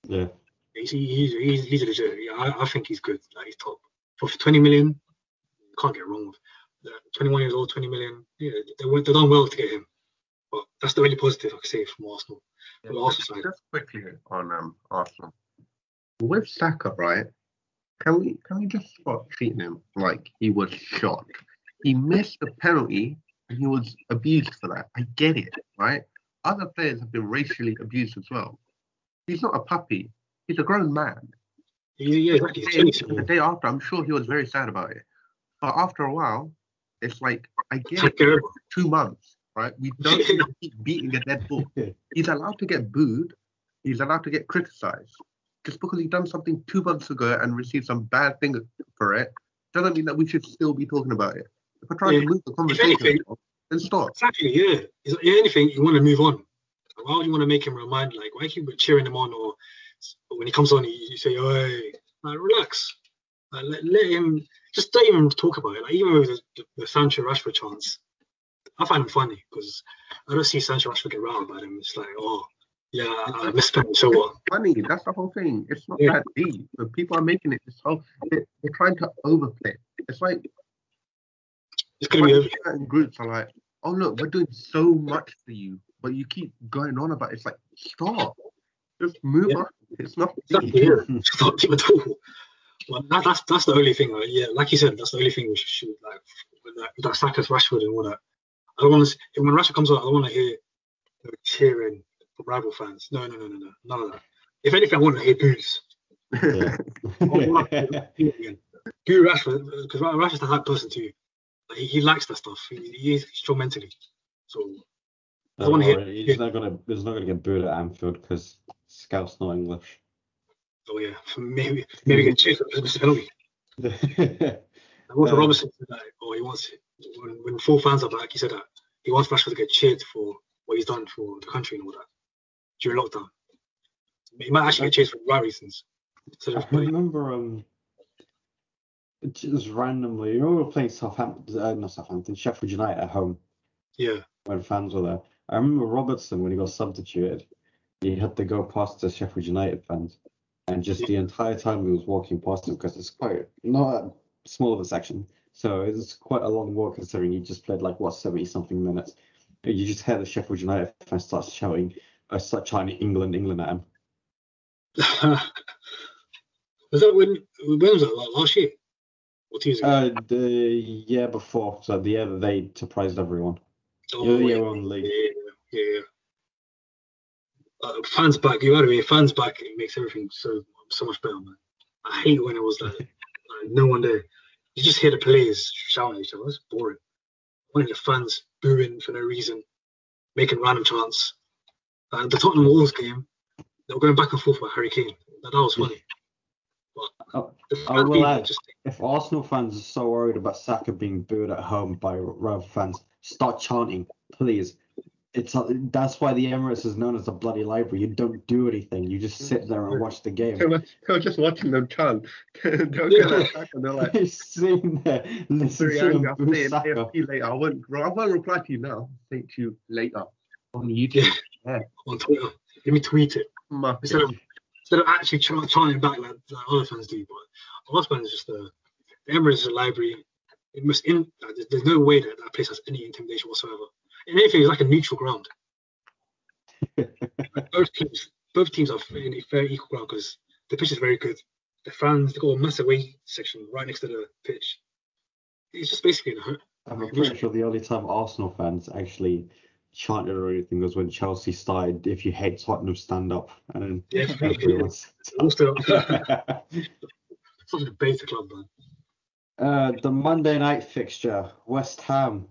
Yeah. He's he's he's, he's legit. Yeah, I, I think he's good. Like he's top for 20 million. Can't get wrong with. Uh, 21 years old, 20 million. Yeah, they went they done well to get him. But that's the only positive I can say from Arsenal. Yeah, Well, Arsenal just, side. just quickly on um, Arsenal. With Saka, right? Can we can we just stop treating him like he was shot? He missed the penalty and he was abused for that. I get it, right? Other players have been racially abused as well. He's not a puppy. He's a grown man. Yeah, yeah, exactly. The day after, I'm sure he was very sad about it. But after a while, it's like I get it. him. Two months, right? We don't need to [laughs] keep beating a dead bull. He's allowed to get booed. He's allowed to get criticized. Just because he's done something two months ago and received some bad thing for it, doesn't mean that we should still be talking about it. If we're trying Yeah. to move the conversation, anything- on, then stop. Exactly, yeah. If anything, you want to move on. Why would you want to make him remind, like, why keep cheering him on, or when he comes on, you, you say, "Hey, like, relax, like, let, let him just don't even talk about it." Like, even with the, the, the Sancho Rashford chance, I find him funny because I don't see Sancho Rashford get riled by them. It's like, oh, yeah, I, uh, missed so what? Funny, that's the whole thing. It's not Yeah. that deep. But people are making it this whole. They're, they're trying to overplay. It's like It's gonna be over. certain groups are like, oh look, we're doing so much for you, but you keep going on about it. It's like stop, just move Yeah. on. It's not Exactly, yeah. It's not deep at [laughs] all. Well, that, that's that's the only thing. Like, yeah, like you said, that's the only thing we should shoot like with that, with that Saka's Rashford and all that. I don't want to. When Rashford comes on, I don't want to hear you know, cheering from rival fans. No, no, no, no, no, none of that. If anything, I want to hear boos. Yeah. [laughs] I want to hear again. Boo Rashford because Rashford's the hype person too. Like, he, he likes that stuff. He, he is strong mentally. So I Don't want to hear. he's not gonna he's not gonna get booed at Anfield because Scout's not English. Oh yeah, [laughs] maybe maybe get cheered for the penalty. And [laughs] Walter Um, said that, or he wants when, when full fans are back, he said that he wants Rashford to get cheered for what he's done for the country and all that during lockdown. He might actually get cheered for the right reasons. So I remember um just randomly, you know, we were playing Southampton, uh, not Southampton, Sheffield United at home yeah, when fans were there. I remember Robertson when he got substituted, he had to go past the Sheffield United fans, and just the entire time he was walking past them because it's quite not a small of a section, so it's quite a long walk considering he just played like what seventy something minutes. You just hear the Sheffield United fans start shouting, uh, start chanting England, England at him. [laughs] was that when when was that like last year What ago? Uh, the year before, so the year that they surprised everyone. Oh, yeah, yeah, yeah, on league. yeah, yeah. yeah. Uh, fans back, you know what I mean? Fans back, it makes everything so so much better, man. I hate when it was like, [laughs] like no one there. You just hear the players shouting at each other. It's boring. One of the fans booing for no reason, making random chants. Uh, the Tottenham Wolves game, they were going back and forth with Harry Kane. That, that was funny. But Oh, I will add- just If Arsenal fans are so worried about Saka being booed at home by rival fans, start chanting, please. It's uh, that's why the Emirates is known as a bloody library. You don't do anything. You just sit there and watch the They game. were, they were just watching them chant. [laughs] They'll get that back and they're like, You're [laughs] sitting there, listen sorry, to Andy, them I'll an AFP later. I won't, I won't reply to you now. Say to you later on YouTube. on Twitter. Let me tweet it. Muff Instead it. of instead of actually trying chanting back like, like other fans do. But Arsenal is just a the Emirates is a library. It must in like, there's, there's no way that that place has any intimidation whatsoever. Anything, it's like a neutral ground. [laughs] both teams, both teams are in a fair equal ground because the pitch is very good. the fans they got a massive away section right next to the pitch. It's just basically a. I'm pretty sure the only time Arsenal fans actually chanted or anything was when Chelsea started, if you hate Tottenham, stand up. And then Yeah, [laughs] everyone All still stood up. something to base club, man. uh, the Monday night fixture, West Ham.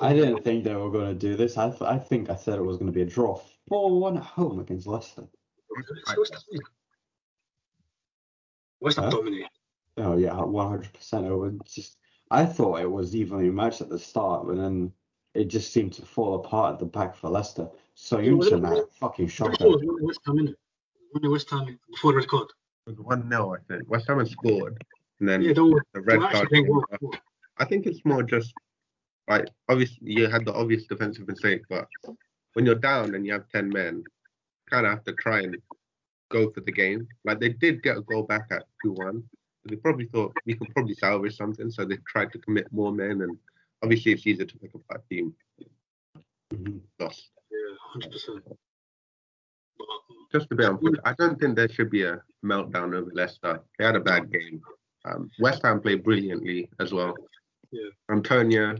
I didn't think they were going to do this. I, th- I think I said it was going to be a draw. 4 1 at home against Leicester. It's West Ham. Huh? dominate. Oh, yeah, 100%. It was just, I thought it was evenly matched at the start, but then it just seemed to fall apart at the back for Leicester. So Yeah, was it- Söyüncü had a fucking Before shocker. it was one West Ham, innit? One West Ham before the red card. It was 1 0, I think. West Ham had scored. And then Yeah, the red card. playing came well. after. before. I think it's more just like obviously you had the obvious defensive mistake, but when you're down and you have ten men, kind of have to try and go for the game. Like they did get a goal back at two one. They probably thought we could probably salvage something, so they tried to commit more men. And obviously, it's easier to pick up that team. Mhm. Lost. Yeah, hundred percent. Just to be unfair, I don't think there should be a meltdown over Leicester. They had a bad game. Um, West Ham played brilliantly as well. Yeah. Antonio,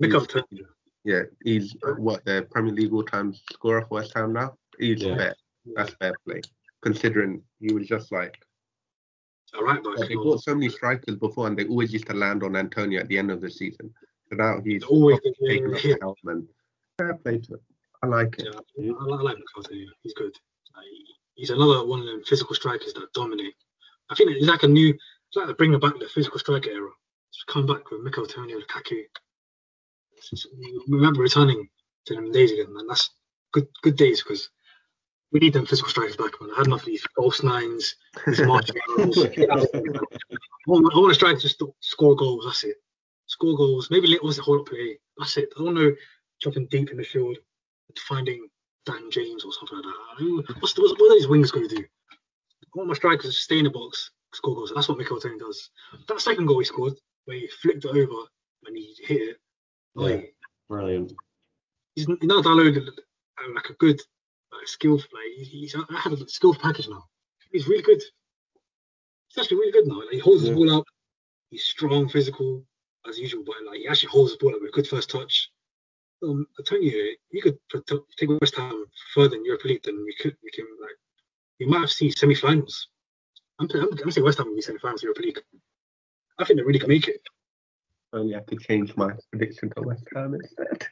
Mick he's- up Turner. Yeah, he's what the Premier League all-time scorer for West Ham now. He's Yeah. fair. That's fair play, considering he was just like All right, they bought so many strikers before, and they always used to land on Antonio at the end of the season. So now he's Always taking yeah, and fair play to him. I like it. yeah, I, like McCarthy. He's good. He's another one of them physical strikers that dominate. I think it's like a new, it's like bringing back the physical striker era. It's come back with Michail Antonio, Lukaku. It's just- we remember returning to them days again, man. That's good, good days because we need them physical strikers back, man. I had enough of these false nines, these marching arrows. I want, I want a to just score goals. That's it. Score goals. Maybe little was us hold up play. That's it. I don't know jumping deep in the field, finding Dan James or something like that. What's, what's what are these wings going to do? I want my strikers to stay in the box, score goals. That's what Michail Antonio does. That second goal he scored, where he flicked it over and he hit it. Yeah. Brilliant. he's he's now downloaded uh, like a good like skill like he- he's I had a skill package now. He's really good. He's actually really good now. Like, he holds Yeah. his ball up. He's strong, physical as usual, but like he actually holds the ball up with a good first touch. Um, I tell you, you could take West Ham further in Europa League than we could. We can like we might have seen semi-finals. I'm, I'm, I'm saying West Ham will be semi-finals Europa League. I think they really can make it. Only have to change my prediction to West Ham instead.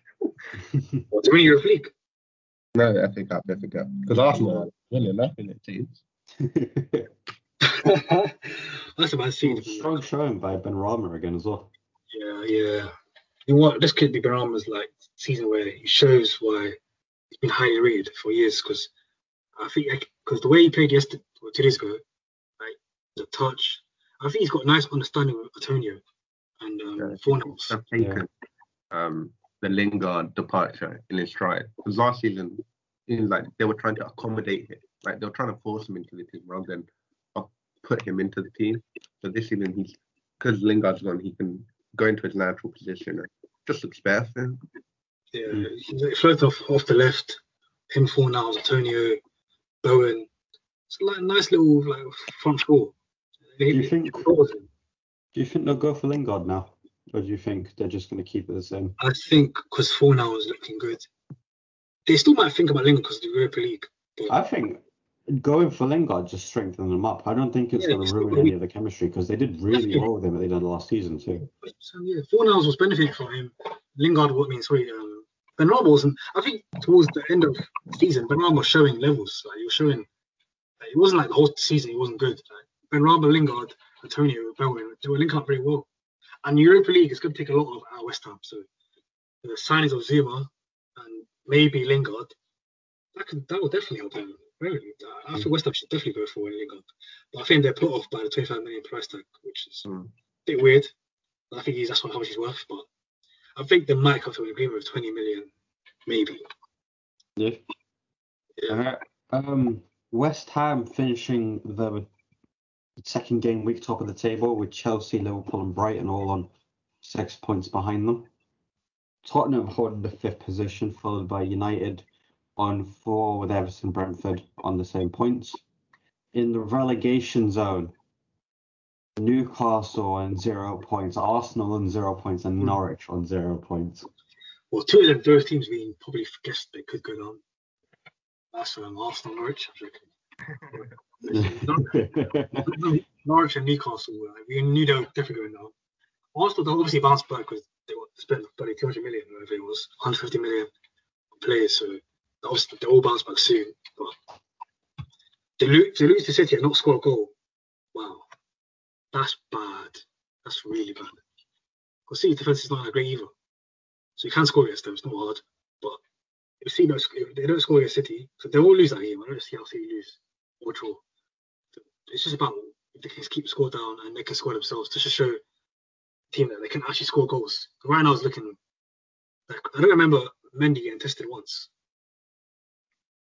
Or to win Europa League. No, I think I'll never go because Arsenal are winning nothing. It seems. [laughs] That's a bad scene. Strong showing by Benrahma again as well. Yeah, yeah. You know what? This could be Benrahma's like season where he shows why he's been highly rated for years. Because I think because the way he played yesterday, or two days ago, like the touch, I think he's got a nice understanding with Antonio and um, Yeah. Fornals. have taken um, the Lingard departure in his stride. Because last season, it was like they were trying to accommodate him, like they were trying to force him into the team rather than put him into the team. So this season, he's because Lingard's gone, he can go into his natural position and just looks better for him. Yeah, Mm. he floats off off the left. Him, Fornals, Antonio, Bowen. It's like a nice little like front four. Do you think-. Do you think they'll go for Lingard now? Or do you think they're just going to keep it the same? I think because Fornals is looking good. They still might think about Lingard because of the Europa League. I think going for Lingard just strengthens them up. I don't think it's Yeah, going to ruin any of the chemistry because they did really well with him at the end of last season too. so, yeah, Fornals was benefiting from him. Lingard, what means sorry, um, Benrahma wasn't. I think towards the end of the season, Benrahma was showing levels. Like he was showing. Like, it wasn't like the whole season he wasn't good. Like, Benrahma, Lingard, Antonio, Bowen, they were link up very well. And Europa League is going to take a lot of our West Ham. So the signings of Zouma and maybe Lingard, that could that will definitely help them. Very. I think West Ham should definitely go for Lingard. But I think they're put off by the 25 million price tag, which is Mm. a bit weird. I think he's that's what, how much he's worth, but I think they might come to an agreement of 20 million, maybe. Yeah. Yeah. Uh, um, West Ham finishing the second game week top of the table with Chelsea, Liverpool, and Brighton all on six points behind them. Tottenham holding the fifth position, followed by United on four with Everton, Brentford on the same points. in the relegation zone. Newcastle on zero points, Arsenal on zero points, and Norwich on zero points. Well, two of them, those teams being probably guessed they could go down. That's um, Arsenal, Norwich. I reckon. [laughs] Norwich and Newcastle, uh, we knew they were definitely going down. Arsenal they obviously bounced back because they were spent bloody 200 million, whatever it was, 150 million players. So obviously they all bounce back soon. But they lose, they lose to City and not score a goal. Wow, that's bad. That's really bad. Because City defense is not that great either. So you can score against them. It's not hard. But if City don't, if they don't score against City, so they will lose that game. I don't see how City lose or draw. It's just about if they can keep score down and they can score themselves just to show the team that they can actually score goals. Right now, it's looking. Like, I don't remember Mendy getting tested once.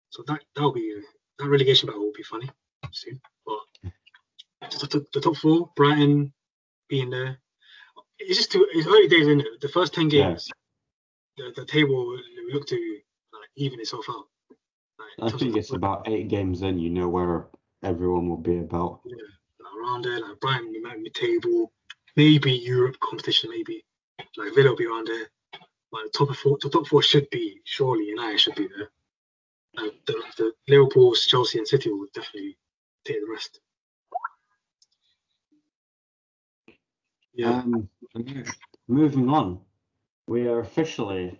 So that that'll be that relegation battle will be funny soon. But the, the, the top four, Brighton being there. It's just too. It's early days in it. The first ten Yeah. games, the, the table look to like even itself out. Like, I think it's about eight games in, you know where everyone will be about. yeah, like around there, like Brighton will be mid-table, maybe Europe competition, maybe like Villa will be around there. Like the top four, the top four should be surely United should be there. Uh, the, the Liverpool, Chelsea, and City will definitely take the rest. Yeah, Um, moving on, we are officially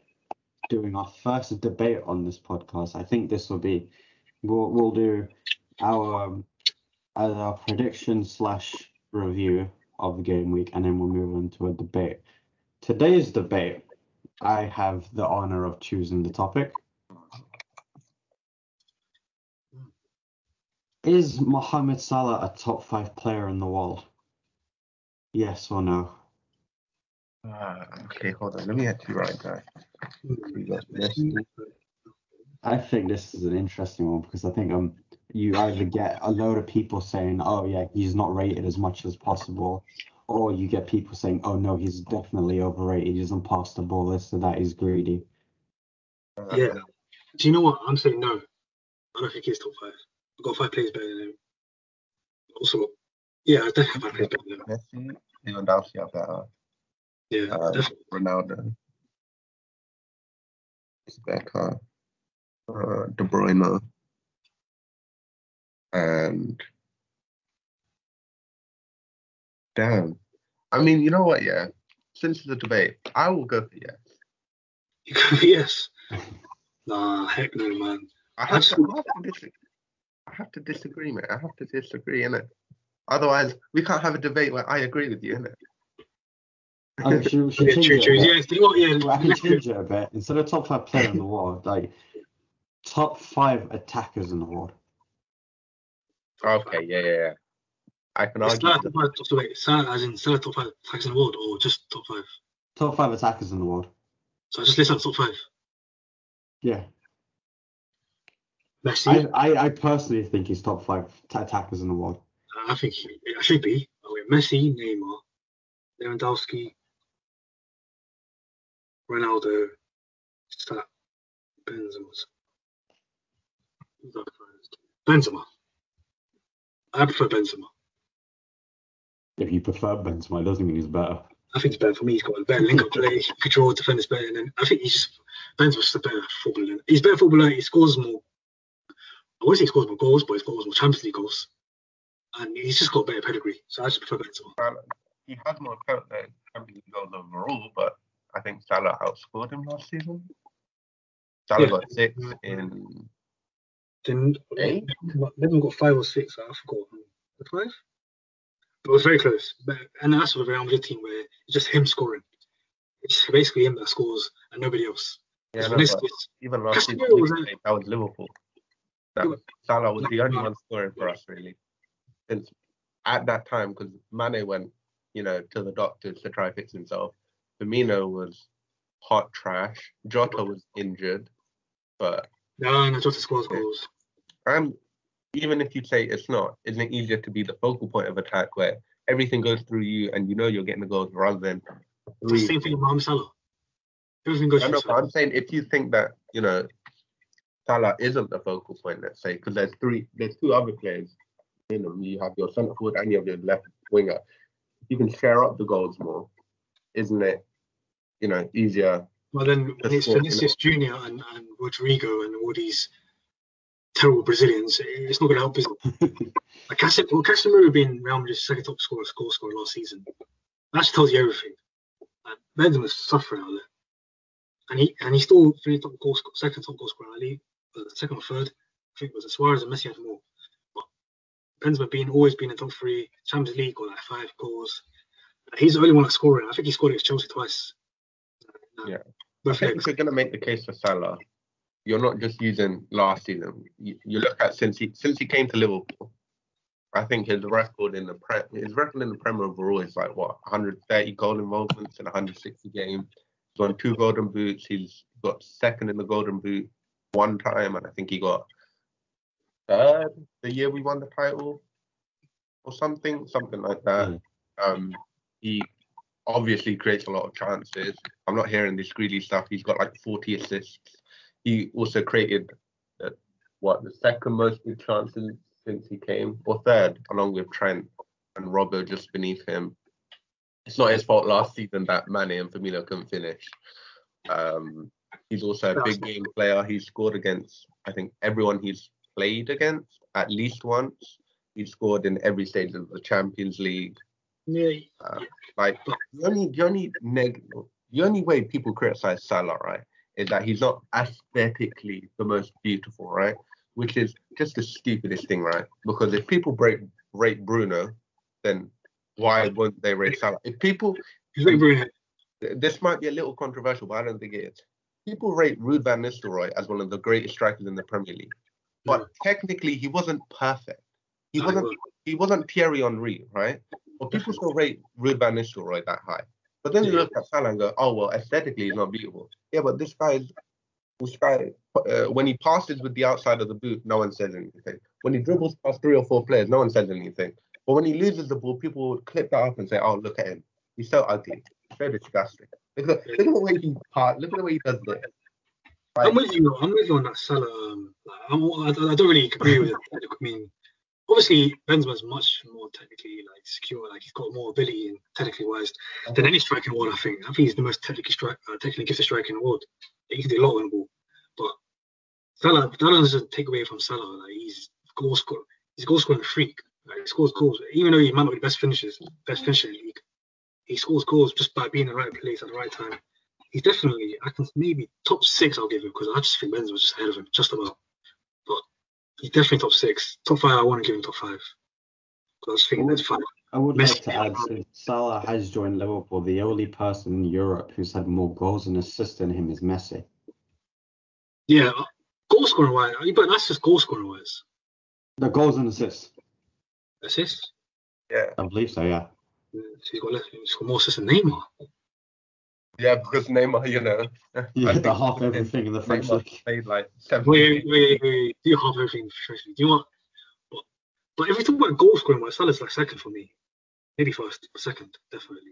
doing our first debate on this podcast. I think this will be we'll we'll do our um, our prediction slash review of the game week, and then we'll move on to a debate. Today's debate, I have the honor of choosing the topic. Is Mohamed Salah a top five player in the world? Yes or no? Ah, okay, hold on. Let me actually write that. We. I think this is an interesting one because I think um you either get a load of people saying, "Oh yeah, he's not rated as much as possible," or you get people saying, "Oh no, he's definitely overrated. He doesn't pass the ball. This or that. He's greedy." Uh, yeah. Do you know what? I'm saying no. I don't think he's top five. I've got five players better than him. Also, yeah, I definitely have five players better than him. Messi, Lewandowski are better. Yeah, Uh, definitely. Ronaldo. Is better. Uh, De Bruyne. And damn. I mean, you know what? Yeah. Since it's a debate, I will go for yes. You could be yes. Nah, heck no, man. I have, to, I have to disagree. I have to disagree, mate. I have to disagree, innit? Otherwise, we can't have a debate where I agree with you, innit? I should, we should [laughs] Yeah, change true, it a true. Yeah, you? Yeah, Well, I can let's change it a bit. Instead of top five player in the world, like top five attackers in the world. Okay, yeah, yeah, yeah. I can It's argue. Salah top five, so wait, Salah as in Salah top five attacks in the world or just top five? Top five attackers in the world. So I just list out top five. Yeah, Messi, I, I, I personally think he's top five t- attackers in the world. Uh, I think he, I should be. Oh, wait, Messi, Neymar, Lewandowski, Ronaldo, Salah, Benzema. Who's that? Benzema. I prefer Benzema. If you prefer Benzema, it doesn't mean he's better. I think he's better for me. He's got a better link up play, he can control defenders better. And then I think he's just Benzema's just a better footballer. He's a better footballer. He scores more. I wouldn't say he scores more goals, but he scores more Champions League goals. And he's just got better pedigree. So I just prefer Benzema. Salah, he has more uh, Champions League goals overall, but I think Salah outscored him last season. Salah Yeah. got six in Then Eight? Liverpool got five or six. I forgot. The five? But it was very close. But, and that's with a Real Madrid team where it's just him scoring. It's basically him that scores and nobody else. yeah, no, this- but even last season Casemiro was we that was Liverpool. That was, Salah was the only one scoring for us really. Since at that time, because Mane went, you know, to the doctors to try fix himself. Firmino was hot trash. Jota was injured, but No, no, Jota scores goals. And even if you say it's not, isn't it easier to be the focal point of attack where everything goes through you and you know you're getting the goals rather than three? same thing Mohamed Salah. Everything goes I know, through but Salah. I'm saying if you think that you know Salah isn't the focal point, let's say, because there's three, there's two other players in them. You have your centre forward and you have your left winger. You can share up the goals more, isn't it? You know, easier. Well, then it's Vinicius Junior and, and Rodrygo and all these terrible Brazilians, it's not going to help, us. it? [laughs] like Casemiro, well, Casemiro being Real Madrid's second top scorer, goal scorer last season, that just tells you everything. Like, Benzema's suffering out there, and he and he still finished top goal scorer, second top goal scorer in the league, uh, second or third. I think it was Suarez and Messi had more, but Benzema being always been in top three, Champions League got like five goals. He's the only one that's scoring. I think he scored against Chelsea twice. Yeah. I think legs. if you're going to make the case for Salah, you're not just using last season. You, you look at since he since he came to Liverpool. I think his record in the pre, his record in the Premier overall is like what 130 goal involvements in 160 games. He's won two Golden Boots. He's got second in the Golden Boot one time, and I think he got third the year we won the title, or something, something like that. Mm. Um, he obviously creates a lot of chances. I'm not hearing this greedy stuff. He's got like 40 assists. He also created uh, what the second most big chances since he came, or third, along with Trent and Robbo just beneath him. It's not his fault last season that Mane and Firmino couldn't finish. Um, he's also a big game player. He's scored against, I think, everyone he's played against at least once. He's scored in every stage of the Champions League. Yeah, Uh, like the only the only neg the only way people criticize Salah, right, is that he's not aesthetically the most beautiful, right? Which is just the stupidest thing, right? Because if people break rate Bruno, then why won't they rate Salah? If people he's very brilliant. th- this might be a little controversial, but I don't think it is. People rate Ruud van Nistelrooy as one of the greatest strikers in the Premier League, but technically he wasn't perfect. He wasn't. He wasn't Thierry Henry, right? But people still rate Ruud van Nistelrooy that high. But then you look at Salah and go, oh well, aesthetically he's not beautiful. Yeah, but this guy's this guy uh, when he passes with the outside of the boot, no one says anything. When he dribbles past three or four players, no one says anything. But when he loses the ball, people would clip that up and say, "Oh, look at him. He's so ugly. So disgusting. Look at, look at the way he part. Look at the way he does this." Like, I'm with you. I'm with you on that Salah. Um, like, I, I don't really agree with it. I mean, obviously Benzema's much more technically like secure. Like he's got more ability and technically wise than any striker in the world. I think. I think he's the most technically strike, uh, technically gifted striker in the world. He can do a lot on the ball. But Salah, that doesn't take away from Salah. Like he's goal scorer. He's a goal scoring freak. Like, he scores goals. Even though he might not be the best finishers, best finisher in the league, he scores goals just by being in the right place at the right time he's definitely I can maybe top six I'll give him because I just think Benzema's just ahead of him, just about. But he's definitely top six. Top five I want to give him top five. 'Cause I just think there's five. I would Messi- like to add, since Salah has joined Liverpool, the only person in Europe who's had more goals and assists than him is Messi. Yeah, uh, goal scoring wise, but that's just goal scoring wise. The goals and assists, Assists. yeah, I believe so. Yeah. So he's got less, he's got more assists than Neymar. Yeah, because Neymar, you know, I Yeah, think the half everything in the French Neymar league. played like seven. Wait, wait, wait, do you have everything professionally? Do you want? But, but if we talk about goal scoring wise, Salah's like second for me. Maybe first, second, definitely.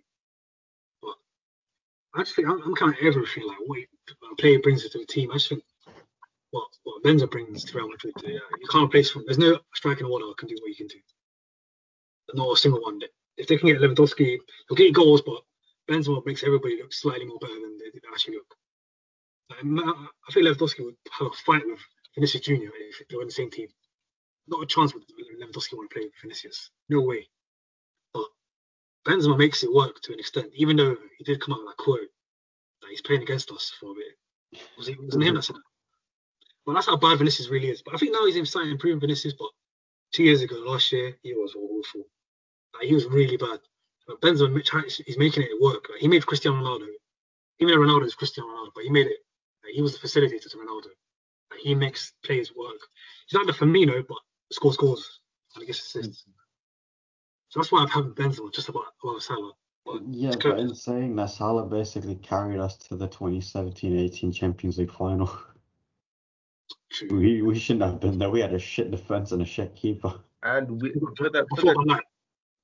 But I just think I'm, I'm kind of everything. Like what a player brings it to the team. I just think what what Benza brings to Real Madrid. Uh, you can't replace him. There's no striker in the world that can do what you can do. Not a single one. If they can get Lewandowski, he'll get goals, but Benzema makes everybody look slightly more better than they, actually look. I think Lewandowski would have a fight with Vinicius Junior if they were in the same team. Not a chance would Lewandowski want to play with Vinicius. No way. But Benzema makes it work to an extent, even though he did come out with that quote that he's playing against us for a bit. Was it wasn't him that said that? Well, that's how bad Vinicius really is. But I think now he's starting improve Vinicius. But two years ago, last year, he was awful. Like, he was really bad. But Benzema, Mitch- he's making it work. Like, he made Cristiano Ronaldo. Even though Ronaldo is Cristiano Ronaldo, but he made it. Like, he was the facilitator to Ronaldo. Like, he makes players work. He's not the Firmino, but scores goals and gets assists. Mm. So that's why I've having Benzema just about above Salah. But Yeah, but in saying that, Salah basically carried us to the 2017-18 Champions League final. True. We we shouldn't have been there. We had a shit defense and a shit keeper. And with, with the, with Before the Van Dijk.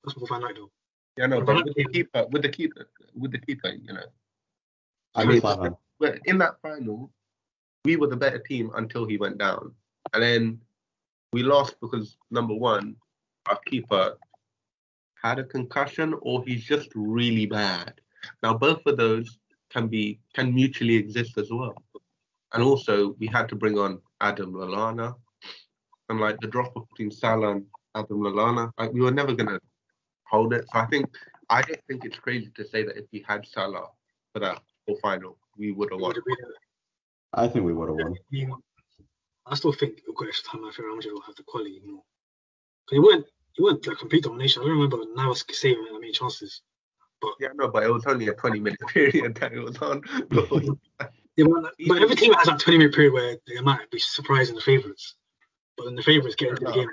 That's before Van Dijk, though. Yeah, no, but uh-huh. with the keeper, with the keeper, with the keeper, you know, I mean, mean, but in that final, we were the better team until he went down, and then we lost because number one, our keeper had a concussion or he's just really bad. Now both of those can be can mutually exist as well. And also we had to bring on Adam Lallana. And like the drop off between Salah and Adam Lallana, like we were never gonna hold it. So I think I don't think it's crazy to say that if we had Salah for that whole final, we would have won. Would I think we would have I won. mean, I still think we've got extra time. I think Real Madrid will have the quality more. But it weren't, it weren't like complete domination. I don't remember Navas saving that many chances. But Yeah, no, but it was only a 20 minute [laughs] period that it was on. [laughs] They weren't, but every team has that 20 minute period where they might be surprising the favourites. But then the favourites get into the game.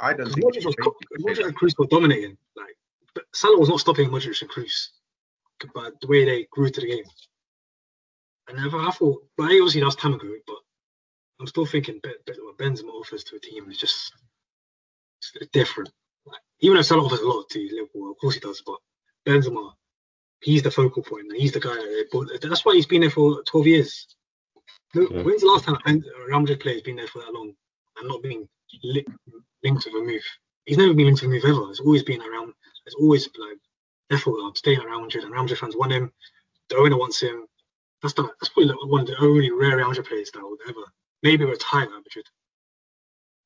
I don't Because think Modric it's was, crazy to say Modric and Kroos were dominating. Like, but Salah was not stopping Modric and Kroos. But the way they grew to the game. And I, I thought, but obviously that's time ago, but I'm still thinking Be- Be- what Benzema offers to a team is just it's different. Like, even though Salah offers a lot to Liverpool, of course he does, but Benzema, he's the focal point, and he's the guy. That they. That's why he's been there for 12 years. Look, Yeah. when's the last time a Ben- Real Madrid player has been there for that long and not being li- linked to a move? He's never been linked to a move ever. He's always been around. It's always like therefore I'm staying at Real Madrid, and Real Madrid fans want him. The owner wants him. That's the, that's probably like one of the only rare Real Madrid players that would ever maybe retire at Madrid.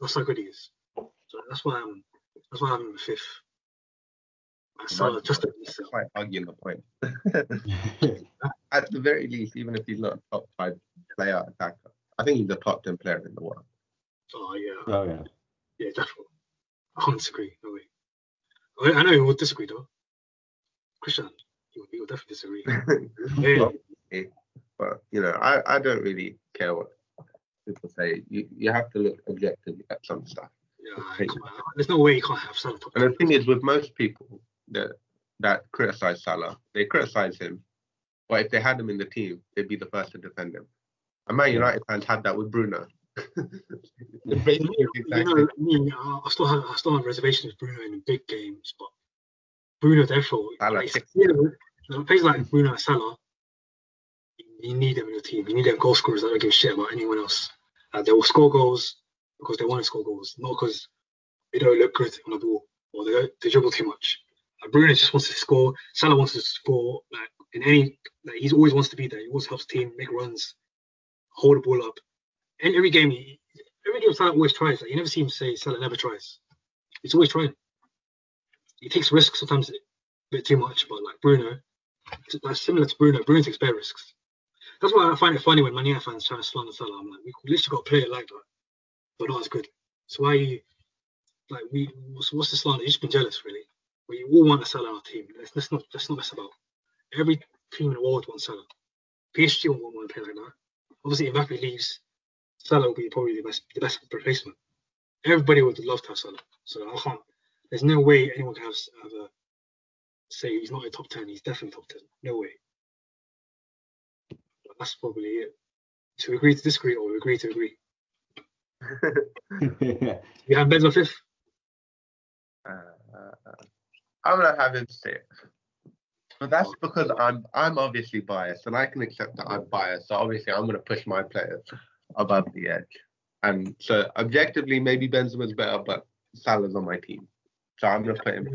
That's how good he is. So that's why I'm that's why I'm fifth. I saw Might- just a, quite arguing the point. [laughs] [laughs] At the very least, even if he's not a top five player attacker, I think he's the top 10 player in the world. oh yeah, oh yeah. Yeah, definitely. [laughs] I can't disagree. No way. I, I know you would disagree though. Christian, you would, definitely disagree. [laughs] Yeah, but you know, I, I don't really care what people say. You you have to look objectively at some stuff. yeah, there's no way you can't have Salah And the thing is, with most people that that criticize Salah, they criticize him, but if they had him in the team, they'd be the first to defend him. And Man United fans had that with Bruno. Basically, you exactly. know, me, I I still have I still have reservations with Bruno in big games, but Bruno therefore Salah like, ticks. you know, you know, like Bruno and Salah, you need them in your team. You need them goal scorers that don't give a shit about anyone else. Uh, they will score goals because they want to score goals, not because they don't look good on the ball or they don't, they dribble too much. Uh, Bruno just wants to score. Salah wants to score. Like in any, like, he always wants to be there. He always helps the team make runs, hold the ball up. And every game, every game Salah always tries. Like, you never see him say Salah never tries. He's always trying. He takes risks sometimes a bit too much, but like Bruno, that's similar to Bruno. Bruno takes bare risks. That's why I find it funny when Man United fans try to slander Salah. I'm like, we literally got a player like that, but not as good. So why you like we? What's, what's the slander? You've just been jealous, really. We all want a Salah on our team. Let's, let's not let's not mess about. Every team in the world wants Salah. PSG won't want to play like that. Obviously, Mbappe leaves, Salah will be probably the best the best replacement. Everybody would love to have Salah. So I can't. There's no way anyone can have, have a say he's not a top ten. He's definitely top ten. No way. But that's probably it. To agree to disagree or agree to agree. [laughs] you have Benzema fifth. Uh, I'm gonna have him six. But that's because I'm I'm obviously biased, and I can accept that I'm biased. So obviously, I'm gonna push my players above the edge. And so objectively, maybe Benzema's better, but Salah's on my team, so I'm gonna put him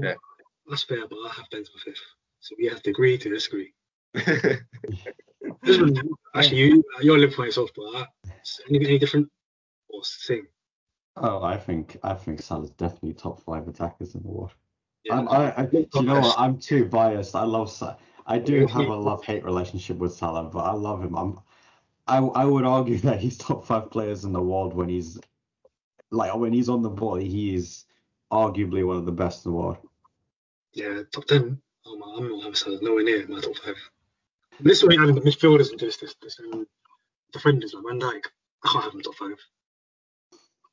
That's fair, but I have Benzema fifth. So we have to agree to disagree. [laughs] This one, actually, you you're Liverpool yourself, but uh, any, any different or same? Oh, I think I think Salah's definitely top five attackers in the world. Yeah. I'm, I, I, do you know what? I'm too biased. I love Salah. I do have a love-hate relationship with Salah, but I love him. I'm, I, I would argue [laughs] that he's top five players in the world when he's, like, when he's on the ball. He is arguably one of the best in the world. Yeah, top ten. Oh my, I'm not having Salah nowhere near my top five. This way, having the midfielders and this this this um, defenders like Van Dijk, I can't have him top five.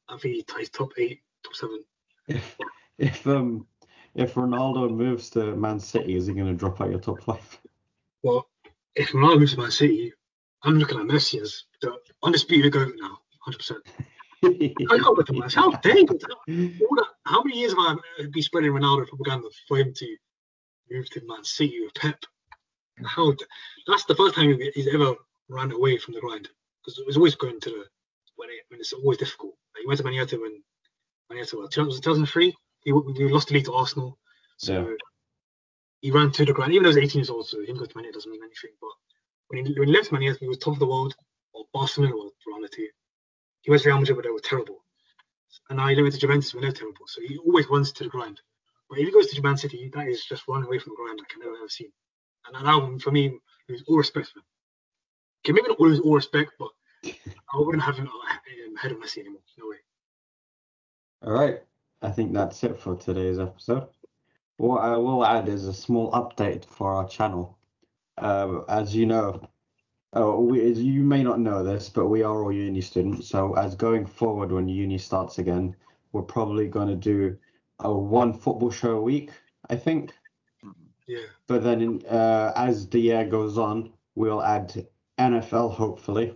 I think he- he's top eight, top seven. If, [laughs] if um, if Ronaldo moves to Man City, is he going to drop out your top five? Well, if Ronaldo moves to Man City, I'm looking at Messi as the undisputed goat now, hundred percent. I can't look at Messi. How dare you? That, how many years have I been spreading Ronaldo propaganda for him to move to Man City with Pep? How? That's the first time he's ever run away from the grind because it was always going to the when, it, when it's always difficult. Like, he went to Man United when Maniata, well, 2003, he, we lost the league to Arsenal. So Yeah. he ran to the ground, even though he was 18 years old, so him going to Man United doesn't mean anything. But when he, when he left Man United, he was top of the world, or Barcelona was two. He went to Real Madrid, but they were terrible. And now he went to Juventus, when they're terrible. So he always runs to the grind. But if he goes to Man City, that is just running away from the grind like I've never ever seen. And that album, for me, is all respect for him. Okay, maybe not all respect, but I wouldn't have him uh, ahead of Messi anymore. No way. All right. I think that's it for today's episode. What I will add is a small update for our channel. Um, as you know, oh, we, as you may not know this, but we are all uni students. So, as going forward, when uni starts again, we're probably going to do a one football show a week, I think. Yeah. But then, in, uh, as the year goes on, we'll add NFL, hopefully,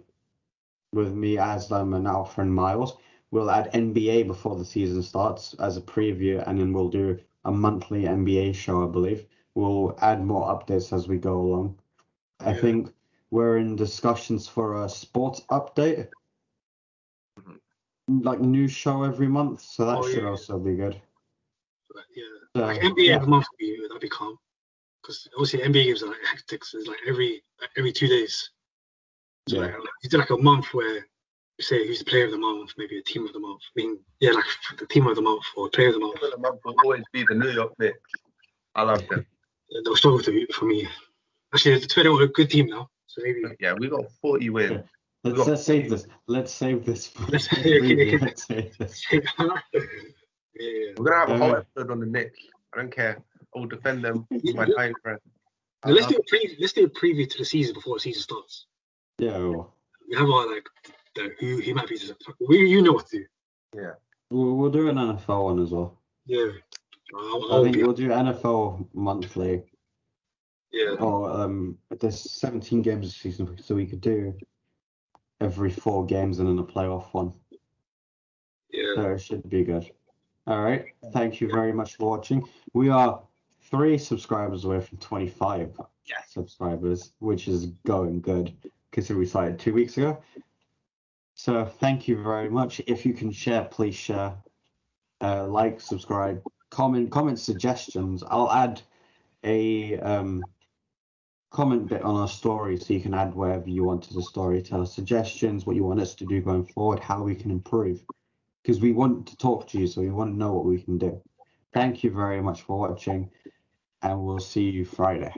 with me, Aslam, and Alpha and Miles. We'll add NBA before the season starts as a preview, and then we'll do a monthly NBA show, I believe. We'll add more updates as we go along. I think we're in discussions for a sports update, mm-hmm. like new show every month, so that Oh, should yeah. also be good. But, yeah. So, like NBA yeah. every month would be that'd be calm. Because obviously NBA games are like hectic. So it's like every like every two days. So Yeah. like, like, you do like a month where you say who's the player of the month, maybe a team of the month. I mean, yeah, like the team of the month or player of the month. Team of the month will always be the New York Knicks. I love them. They'll struggle to for me. Actually, the Twitter are a good team now. So maybe Yeah, we got 40 wins. Let's, got- let's save this. Let's save this. Let's- [laughs] okay, [laughs] Let's save this. [laughs] yeah, yeah. We're gonna have a whole Yeah. episode on the Knicks. I don't care. I will defend them with my dying breath. I Now, let's do a preview. Let's do a preview to the season before the season starts. Yeah, well, We have our like the, who he might be. We, you know what to do. Yeah. we'll, we'll do an NFL one as well. Yeah. I think we'll do NFL monthly. yeah. Or um, there's 17 games this season, so we could do every four games and then a playoff one. Yeah. So it should be good. All right. Thank you very much for watching. We are three subscribers away from 25 subscribers, which is going good considering we started two weeks ago. So thank you very much. If you can share, please share. Uh, like, subscribe, comment, comment suggestions. I'll add a um, comment bit on our story so you can add wherever you want to the story. Tell us suggestions, what you want us to do going forward, how we can improve because we want to talk to you, so we want to know what we can do. Thank you very much for watching, and we'll see you Friday.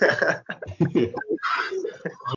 [laughs]